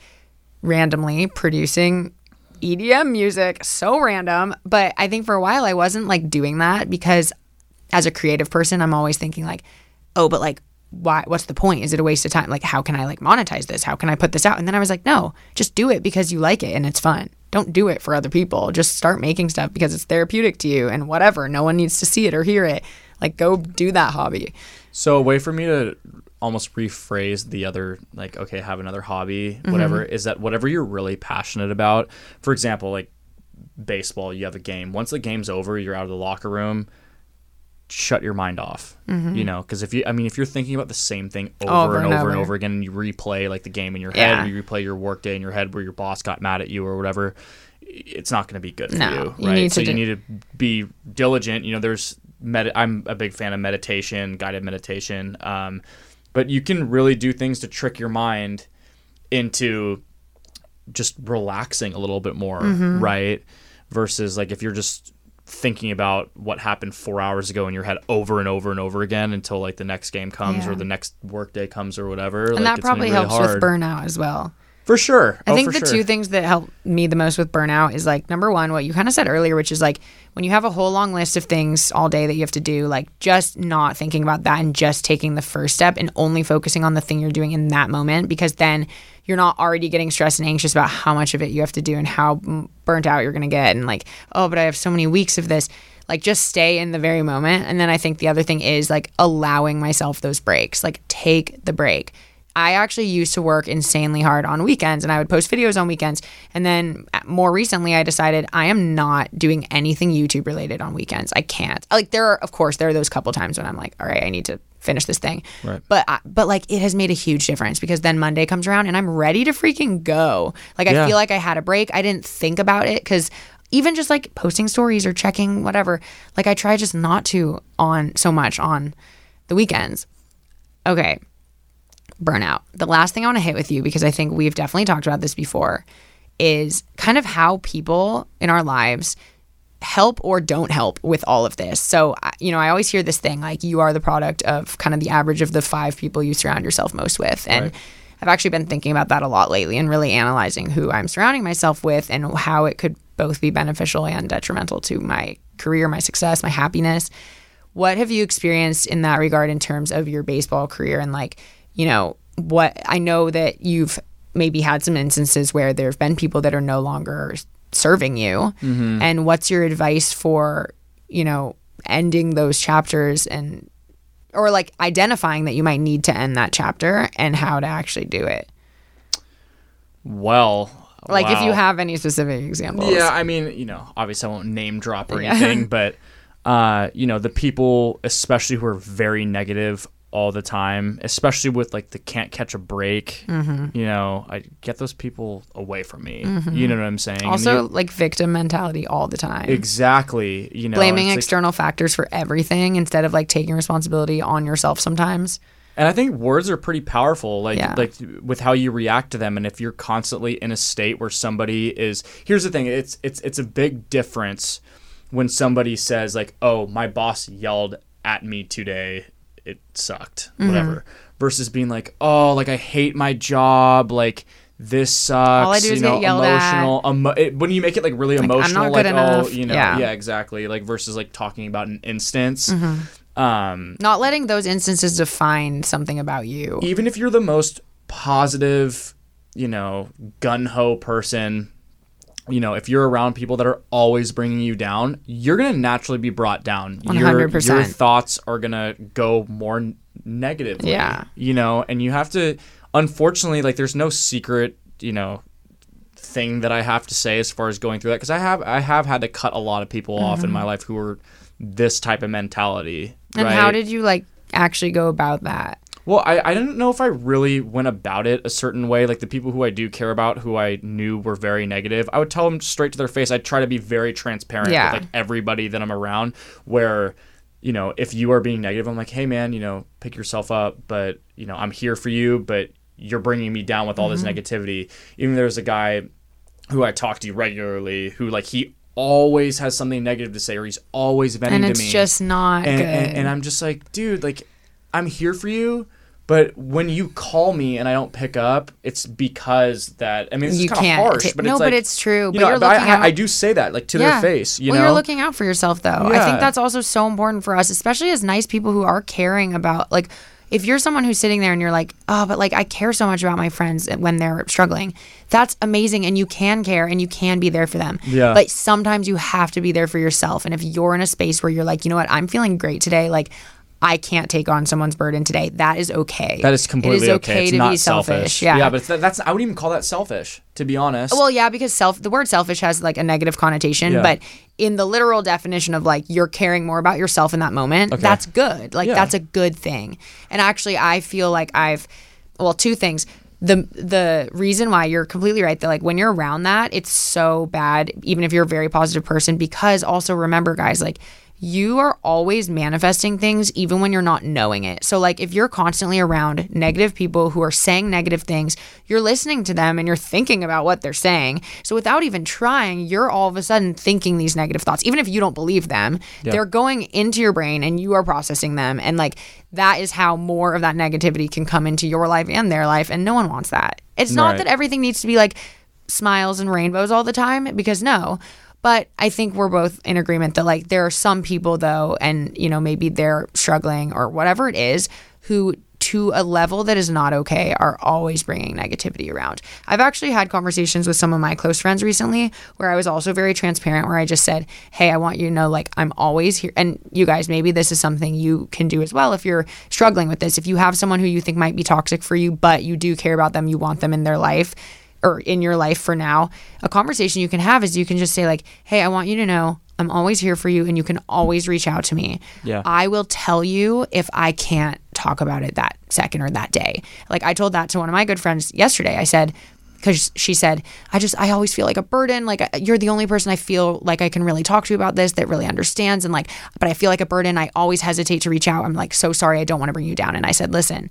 randomly producing EDM music, so random. But I think for a while I wasn't like doing that because as a creative person, I'm always thinking, like, oh, but like, why what's the point? Is it a waste of time? Like how can i like monetize this? How can i put this out? And then i was like no just do it because you like it and it's fun. Don't do it for other people. Just start making stuff because it's therapeutic to you and whatever. No one needs to see it or hear it. Like go do that hobby. So a way for me to almost rephrase the other like okay have another hobby mm-hmm. whatever mm-hmm. is that whatever you're really passionate about for example like baseball you have a game. Once the game's over you're out of the locker room shut your mind off mm-hmm. you know because if you i mean if you're thinking about the same thing over, over and, and, over and over again and you replay like the game in your head yeah. or you replay your workday in your head where your boss got mad at you or whatever it's not going to be good for no, you right you so you need to be diligent you know there's med- i'm a big fan of meditation guided meditation um, but you can really do things to trick your mind into just relaxing a little bit more mm-hmm. right versus like if you're just thinking about what happened four hours ago in your head over and over and over again until like the next game comes yeah. or the next workday comes or whatever. And like, that probably really helps hard. with burnout as well. For sure. I oh, think the sure. two things that help me the most with burnout is like number one, what you kind of said earlier, which is like when you have a whole long list of things all day that you have to do, like just not thinking about that and just taking the first step and only focusing on the thing you're doing in that moment because then you're not already getting stressed and anxious about how much of it you have to do and how burnt out you're going to get and like, oh, but I have so many weeks of this. Like just stay in the very moment. And then I think the other thing is like allowing myself those breaks. Like take the break I actually used to work insanely hard on weekends and I would post videos on weekends. And then uh, more recently, I decided I am not doing anything YouTube related on weekends. I can't. Like, there are, of course, there are those couple times when I'm like, all right, I need to finish this thing. Right. But, I, but like, it has made a huge difference because then Monday comes around and I'm ready to freaking go. Like, I yeah. feel like I had a break. I didn't think about it because even just like posting stories or checking whatever, like, I try just not to on so much on the weekends. Okay burnout. The last thing I want to hit with you, because I think we've definitely talked about this before, is kind of how people in our lives help or don't help with all of this. So, you know, I always hear this thing like you are the product of kind of the average of the five people you surround yourself most with. And right. I've actually been thinking about that a lot lately and really analyzing who I'm surrounding myself with and how it could both be beneficial and detrimental to my career, my success, my happiness. What have you experienced in that regard in terms of your baseball career and like, you know, what I know that you've maybe had some instances where there have been people that are no longer serving you. Mm-hmm. And what's your advice for, you know, ending those chapters and or like identifying that you might need to end that chapter and how to actually do it? Well, like wow. if you have any specific examples. Yeah, I mean, you know, obviously I won't name drop or anything, yeah. but uh, you know, the people especially who are very negative all the time, especially with like the can't catch a break. Mm-hmm. You know, I get those people away from me. Mm-hmm. You know what I'm saying? Also, like victim mentality all the time. Exactly. You know, blaming external like, factors for everything instead of like taking responsibility on yourself sometimes. And I think words are pretty powerful, like yeah. like with how you react to them. And if you're constantly in a state where somebody is, here's the thing: it's it's it's a big difference when somebody says like, "Oh, my boss yelled at me today it sucked, mm-hmm. whatever. Versus being like, oh, like I hate my job, like this sucks. All I do you is know, get yelled emotional. At. Emo- it, when you make it like really like, emotional, like oh, you know, yeah. yeah. exactly. Like versus like talking about an instance. Mm-hmm. Um, not letting those instances define something about you. Even if you're the most positive, you know, gun ho person, you know, if you're around people that are always bringing you down, you're going to naturally be brought down. 100%. Your, your thoughts are going to go more negatively. Yeah. You know, and you have to, unfortunately, like, there's no secret, you know, thing that I have to say as far as going through that because I have I have had to cut a lot of people mm-hmm. off in mm-hmm. my life who were this type of mentality. And right? how did you like actually go about that? Well, I, I didn't know if I really went about it a certain way. Like the people who I do care about, who I knew were very negative, I would tell them straight to their face. I'd try to be very transparent yeah. with like everybody that I'm around. Where, you know, if you are being negative, I'm like, hey man, you know, pick yourself up. But you know, I'm here for you. But you're bringing me down with all mm-hmm. this negativity. Even there's a guy who I talk to regularly who like he always has something negative to say or he's always venting to me. And it's just not and. And, and I'm just like, dude, like I'm here for you. But when you call me and I don't pick up, it's because that I mean it's kind of harsh, t- but no, it's like, but it's true. You but know, but I, I, do say that like to yeah. their face. You well, know, you're looking out for yourself though. Yeah. I think that's also so important for us, especially as nice people who are caring about like if you're someone who's sitting there and you're like, oh, but like I care so much about my friends when they're struggling, that's amazing. And you can care and you can be there for them. Yeah. But sometimes you have to be there for yourself. And if you're in a space where you're like, you know what, I'm feeling great today, like I can't take on someone's burden today. That is okay. That is completely it is okay. okay. It's to be selfish. selfish. Yeah, yeah, but that's I wouldn't even call that selfish, to be honest. Well, yeah, because self the word selfish has like a negative connotation, yeah. but in the literal definition of like you're caring more about yourself in that moment, okay. that's good. Like yeah. that's a good thing. And actually, I feel like I've well, two things the the reason why you're completely right that like when you're around that it's so bad even if you're a very positive person because also remember guys like you are always manifesting things even when you're not knowing it. So, like, if you're constantly around negative people who are saying negative things, you're listening to them and you're thinking about what they're saying. So, without even trying, you're all of a sudden thinking these negative thoughts. Even if you don't believe them, yeah. they're going into your brain and you are processing them. And, like, that is how more of that negativity can come into your life and their life. And no one wants that. It's not right. that everything needs to be like, smiles and rainbows all the time because no but I think we're both in agreement that like there are some people though, and you know maybe they're struggling or whatever it is, who to a level that is not okay are always bringing negativity around. I've actually had conversations with some of my close friends recently where I was also very transparent where I just said, "Hey, I want you to know like I'm always here." And you guys, maybe this is something you can do as well if you're struggling with this. If you have someone who you think might be toxic for you, but you do care about them, you want them in their life, or in your life for now, a conversation you can have is you can just say like, "Hey, I want you to know I'm always here for you and you can always reach out to me. Yeah. I will tell you if I can't talk about it that second or that day." Like I told that to one of my good friends yesterday. I said because she said, I just, I always feel like a burden. Like, you're the only person I feel like I can really talk to about this that really understands. And like, but I feel like a burden. I always hesitate to reach out. I'm like, so sorry. I don't want to bring you down. And I said, listen,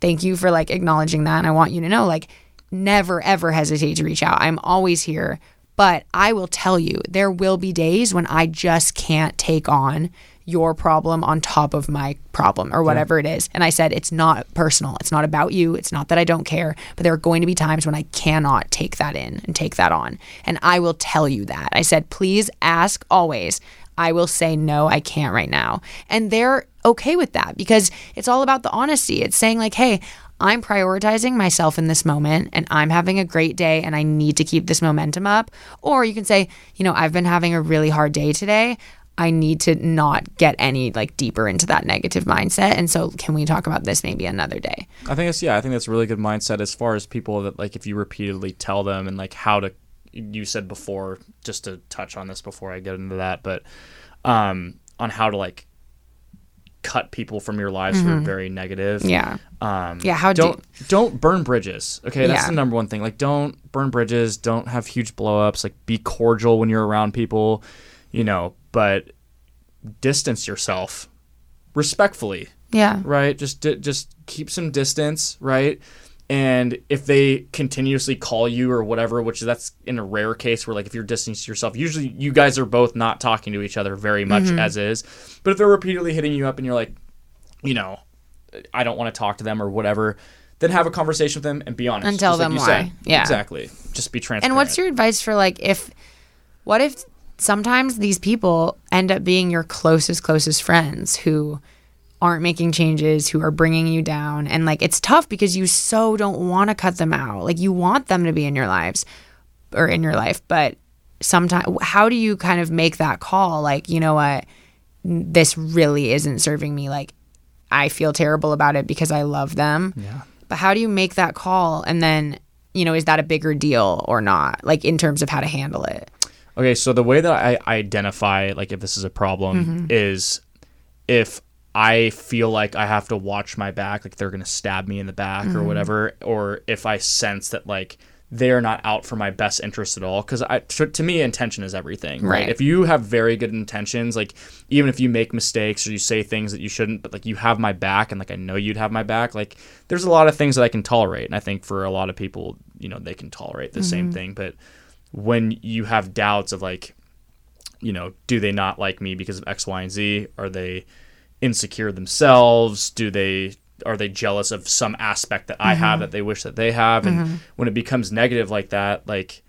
thank you for like acknowledging that. And I want you to know, like, never, ever hesitate to reach out. I'm always here. But I will tell you, there will be days when I just can't take on your problem on top of my problem or whatever yeah. it is. And I said, it's not personal. It's not about you. It's not that I don't care, but there are going to be times when I cannot take that in and take that on. And I will tell you that. I said, please ask always. I will say, no, I can't right now. And they're okay with that because it's all about the honesty. It's saying, like, hey, I'm prioritizing myself in this moment and I'm having a great day and I need to keep this momentum up. Or you can say, you know, I've been having a really hard day today. I need to not get any like deeper into that negative mindset. And so, can we talk about this maybe another day? I think it's yeah. I think that's a really good mindset as far as people that like if you repeatedly tell them and like how to. You said before, just to touch on this before I get into that, but um, on how to like cut people from your lives mm-hmm. who are mm-hmm. very negative. Yeah. Um, yeah. How don't do... don't burn bridges. Okay, that's yeah. the number one thing. Like, don't burn bridges. Don't have huge blowups. Like, be cordial when you're around people. You know, but distance yourself respectfully. Yeah. Right. Just just keep some distance. Right. And if they continuously call you or whatever, which that's in a rare case where like if you're distancing yourself, usually you guys are both not talking to each other very much mm-hmm. as is. But if they're repeatedly hitting you up and you're like, you know, I don't want to talk to them or whatever, then have a conversation with them and be honest. And tell them like why. Say. Yeah. Exactly. Just be transparent. And what's your advice for like if what if sometimes these people end up being your closest closest friends who aren't making changes, who are bringing you down. And like it's tough because you so don't want to cut them out. Like you want them to be in your lives or in your life, but sometimes how do you kind of make that call like, you know what, this really isn't serving me like I feel terrible about it because I love them. Yeah. But how do you make that call and then, you know, is that a bigger deal or not? Like in terms of how to handle it? Okay, so the way that I identify like if this is a problem mm-hmm. is if I feel like I have to watch my back, like they're gonna stab me in the back mm-hmm. or whatever, or if I sense that like they're not out for my best interest at all because to, to, me intention is everything right? right? if you have very good intentions like even if you make mistakes or you say things that you shouldn't but like you have my back and like i know you'd have my back like there's a lot of things that i can tolerate and i think for a lot of people you know they can tolerate the mm-hmm. same thing but when you have doubts of like you know do they not like me because of x y and z are they insecure themselves? Do they are they jealous of some aspect that I mm-hmm. have that they wish that they have? And mm-hmm. when it becomes negative like that, like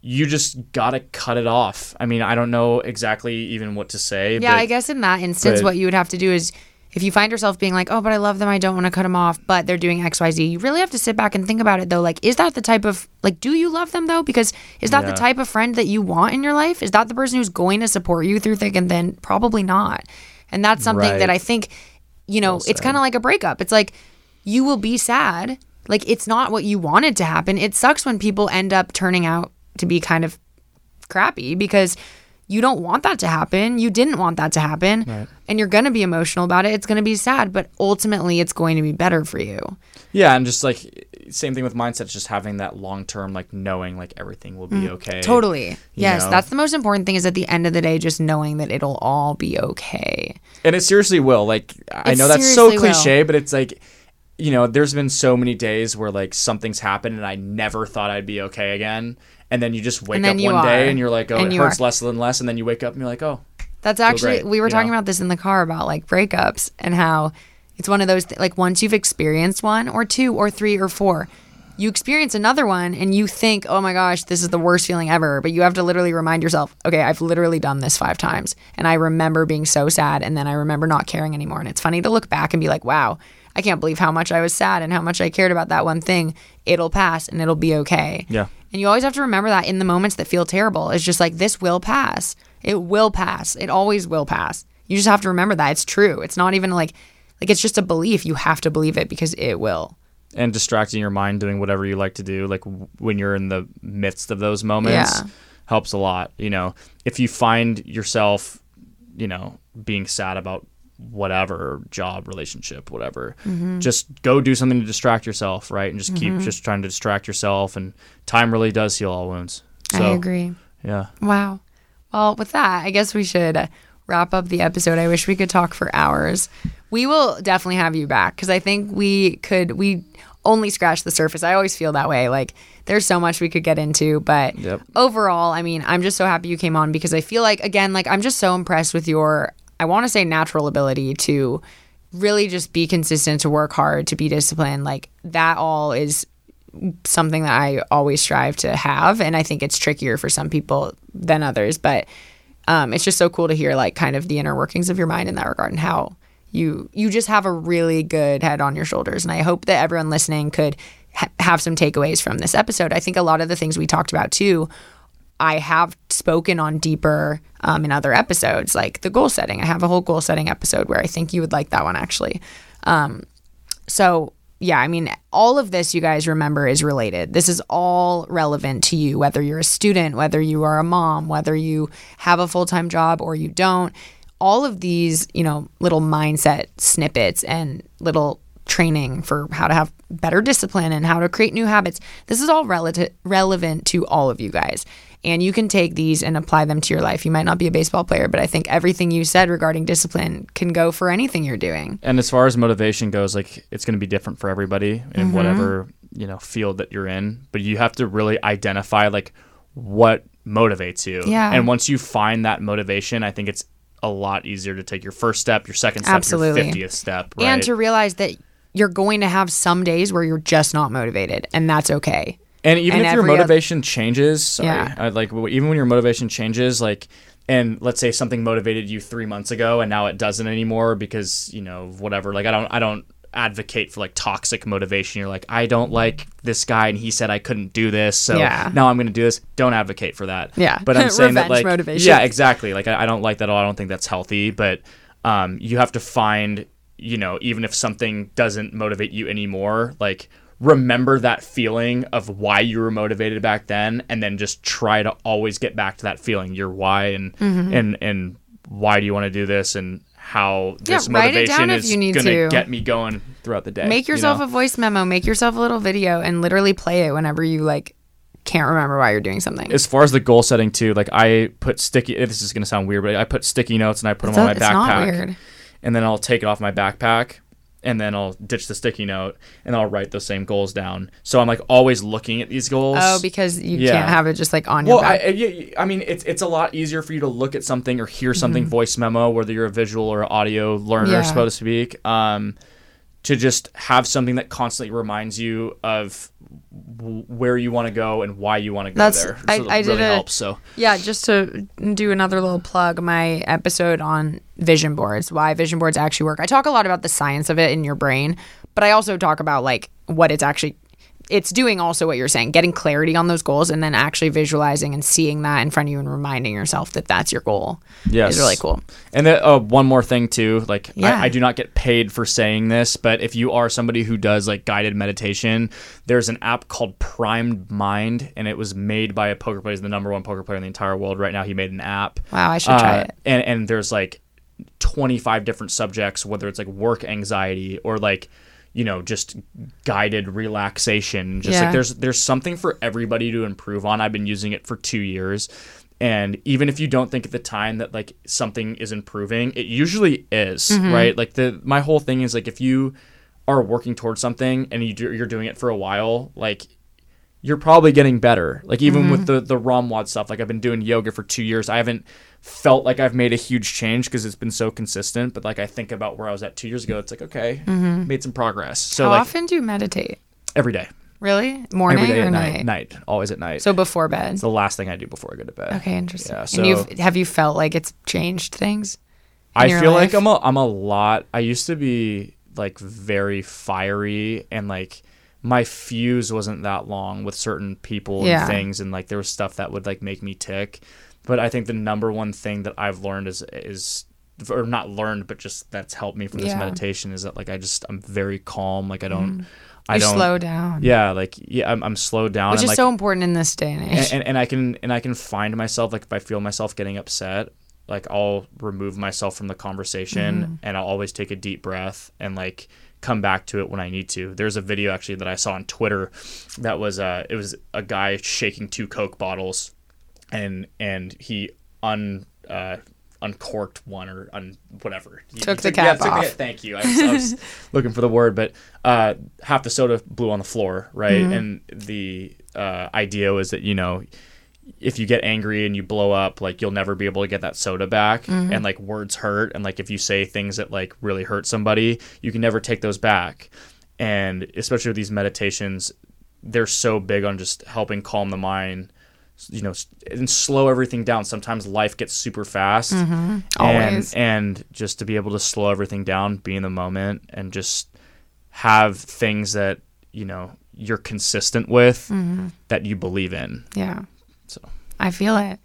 you just gotta cut it off. I mean, I don't know exactly even what to say. Yeah, but, I guess in that instance, but, what you would have to do is if you find yourself being like, oh, but I love them, I don't want to cut them off, but they're doing X, Y, Z, you really have to sit back and think about it though. Like, is that the type of, like, do you love them though? Because is that yeah. the type of friend that you want in your life? Is that the person who's going to support you through thick and thin? Probably not. And that's something right. that I think, you know, well it's kind of like a breakup. It's like you will be sad. Like it's not what you wanted to happen. It sucks when people end up turning out to be kind of crappy because you don't want that to happen. You didn't want that to happen. Right. And you're going to be emotional about it. It's going to be sad, but ultimately it's going to be better for you. Yeah, and just like same thing with mindset just having that long term like knowing like everything will be mm, okay. Totally. Yes, know? that's the most important thing is at the end of the day just knowing that it'll all be okay. And it seriously will. Like it I know that's so cliche, will. but it's like you know, there's been so many days where like something's happened and I never thought I'd be okay again and then you just wake up one are. day and you're like, oh, and it hurts are. less and less, and then you wake up and you're like, oh. That's actually we were talking know? about this in the car about like breakups and how it's one of those th- like once you've experienced one or two or three or four, you experience another one and you think, oh my gosh, this is the worst feeling ever. But you have to literally remind yourself, okay, I've literally done this five times. And I remember being so sad. And then I remember not caring anymore. And it's funny to look back and be like, wow, I can't believe how much I was sad and how much I cared about that one thing. It'll pass and it'll be okay. Yeah. And you always have to remember that in the moments that feel terrible. It's just like, this will pass. It will pass. It always will pass. You just have to remember that. It's true. It's not even like, like it's just a belief. You have to believe it because it will. And distracting your mind doing whatever you like to do, like when you're in the midst of those moments, yeah. helps a lot. You know, if you find yourself, you know, being sad about whatever job relationship whatever mm-hmm. just go do something to distract yourself right and just mm-hmm. keep just trying to distract yourself and time really does heal all wounds so, i agree yeah wow well with that i guess we should wrap up the episode i wish we could talk for hours we will definitely have you back because i think we could we only scratch the surface i always feel that way like there's so much we could get into but yep. overall i mean i'm just so happy you came on because i feel like again like i'm just so impressed with your I want to say natural ability to really just be consistent, to work hard, to be disciplined. Like that all is something that I always strive to have. And I think it's trickier for some people than others. But um, it's just so cool to hear like kind of the inner workings of your mind in that regard and how you you just have a really good head on your shoulders. And I hope that everyone listening could ha- have some takeaways from this episode. I think a lot of the things we talked about too. I have spoken on deeper um, in other episodes, like the goal setting. I have a whole goal setting episode where I think you would like that one actually. Um, so yeah, I mean, all of this you guys remember is related. This is all relevant to you, whether you're a student, whether you are a mom, whether you have a full time job or you don't. All of these, you know, little mindset snippets and little training for how to have better discipline and how to create new habits. This is all relative relevant to all of you guys and you can take these and apply them to your life. You might not be a baseball player, but I think everything you said regarding discipline can go for anything you're doing. And as far as motivation goes, like it's going to be different for everybody in mm-hmm. whatever, you know, field that you're in, but you have to really identify like what motivates you. Yeah. And once you find that motivation, I think it's a lot easier to take your first step, your second step, Absolutely. your 50th step, right? And to realize that you're going to have some days where you're just not motivated and that's okay. And even and if your motivation other... changes, sorry, yeah. I, like even when your motivation changes, like, and let's say something motivated you three months ago and now it doesn't anymore because you know whatever. Like I don't, I don't advocate for like toxic motivation. You're like, I don't like this guy and he said I couldn't do this, so yeah. now I'm going to do this. Don't advocate for that. Yeah, but I'm saying that like, motivation. yeah, exactly. Like I, I don't like that at all. I don't think that's healthy. But um, you have to find, you know, even if something doesn't motivate you anymore, like remember that feeling of why you were motivated back then and then just try to always get back to that feeling your why and mm-hmm. and and why do you want to do this and how this yeah, motivation is going to get me going throughout the day. Make yourself you know? a voice memo, make yourself a little video and literally play it whenever you like can't remember why you're doing something. As far as the goal setting too, like I put sticky this is going to sound weird, but I put sticky notes and I put it's them on a, my backpack. And then I'll take it off my backpack and then I'll ditch the sticky note and I'll write those same goals down. So I'm like always looking at these goals. Oh, because you yeah. can't have it just like on your. Well. I, I, I mean, it's it's a lot easier for you to look at something or hear something mm-hmm. voice memo, whether you're a visual or audio learner, yeah. so to speak. Um, to just have something that constantly reminds you of where you want to go and why you want to go That's, there. So I, I really did a, helps. So yeah, just to do another little plug, my episode on vision boards, why vision boards actually work. I talk a lot about the science of it in your brain, but I also talk about like what it's actually it's doing also what you're saying, getting clarity on those goals and then actually visualizing and seeing that in front of you and reminding yourself that that's your goal. Yes. Is really cool. And then, uh, one more thing too, like yeah. I, I, do not get paid for saying this, but if you are somebody who does like guided meditation, there's an app called Primed Mind and it was made by a poker player, he's the number one poker player in the entire world right now. He made an app. Wow, I should uh, try it. And, and there's like 25 different subjects, whether it's like work anxiety or like, you know just guided relaxation just yeah. like there's there's something for everybody to improve on i've been using it for two years and even if you don't think at the time that like something is improving it usually is mm-hmm. right like the my whole thing is like if you are working towards something and you do, you're doing it for a while like you're probably getting better. Like even mm-hmm. with the the ROMWOD stuff, like I've been doing yoga for two years. I haven't felt like I've made a huge change because it's been so consistent. But like I think about where I was at two years ago, it's like okay, mm-hmm. made some progress. So how like, often do you meditate? Every day. Really? Morning Every day or night? Night. Always at night. So before bed. It's the last thing I do before I go to bed. Okay, interesting. Yeah. So and you've have you felt like it's changed things? I feel life? like I'm a I'm a lot. I used to be like very fiery and like my fuse wasn't that long with certain people yeah. and things and like there was stuff that would like make me tick but i think the number one thing that i've learned is is or not learned but just that's helped me from this yeah. meditation is that like i just i'm very calm like i don't mm. I don't slow down. Yeah, like yeah, I'm, I'm slowed down, which is like, so important in this day and age. And, and, and I can and I can find myself like if I feel myself getting upset, like I'll remove myself from the conversation mm. and I'll always take a deep breath and like come back to it when I need to. There's a video actually that I saw on Twitter that was uh it was a guy shaking two Coke bottles and and he un uh uncorked one or un whatever. He, took he the cap yeah, off. The, thank you. I was, I was looking for the word, but uh, half the soda blew on the floor, right? Mm-hmm. And the uh, idea was that you know if you get angry and you blow up, like you'll never be able to get that soda back. Mm-hmm. And like words hurt. And like if you say things that like really hurt somebody, you can never take those back. And especially with these meditations, they're so big on just helping calm the mind, you know, and slow everything down. Sometimes life gets super fast. Mm-hmm. Always. And, and just to be able to slow everything down, be in the moment, and just have things that, you know, you're consistent with mm-hmm. that you believe in. Yeah. So I feel it.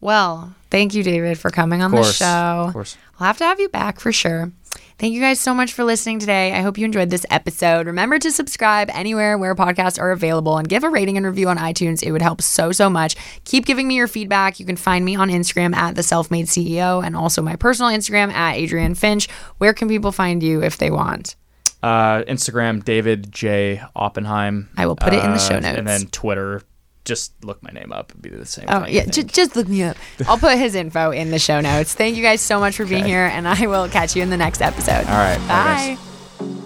Well, thank you, David, for coming on the show. Of course. I'll have to have you back for sure. Thank you guys so much for listening today. I hope you enjoyed this episode. Remember to subscribe anywhere where podcasts are available and give a rating and review on iTunes. It would help so, so much. Keep giving me your feedback. You can find me on Instagram at the self made CEO and also my personal Instagram at Adrienne Finch. Where can people find you if they want? Uh, Instagram, David J. Oppenheim. I will put it in the show uh, notes. And then Twitter, just look my name up. It'd be the same. Oh thing, yeah, j- just look me up. I'll put his info in the show notes. Thank you guys so much for being okay. here, and I will catch you in the next episode. All right, bye. bye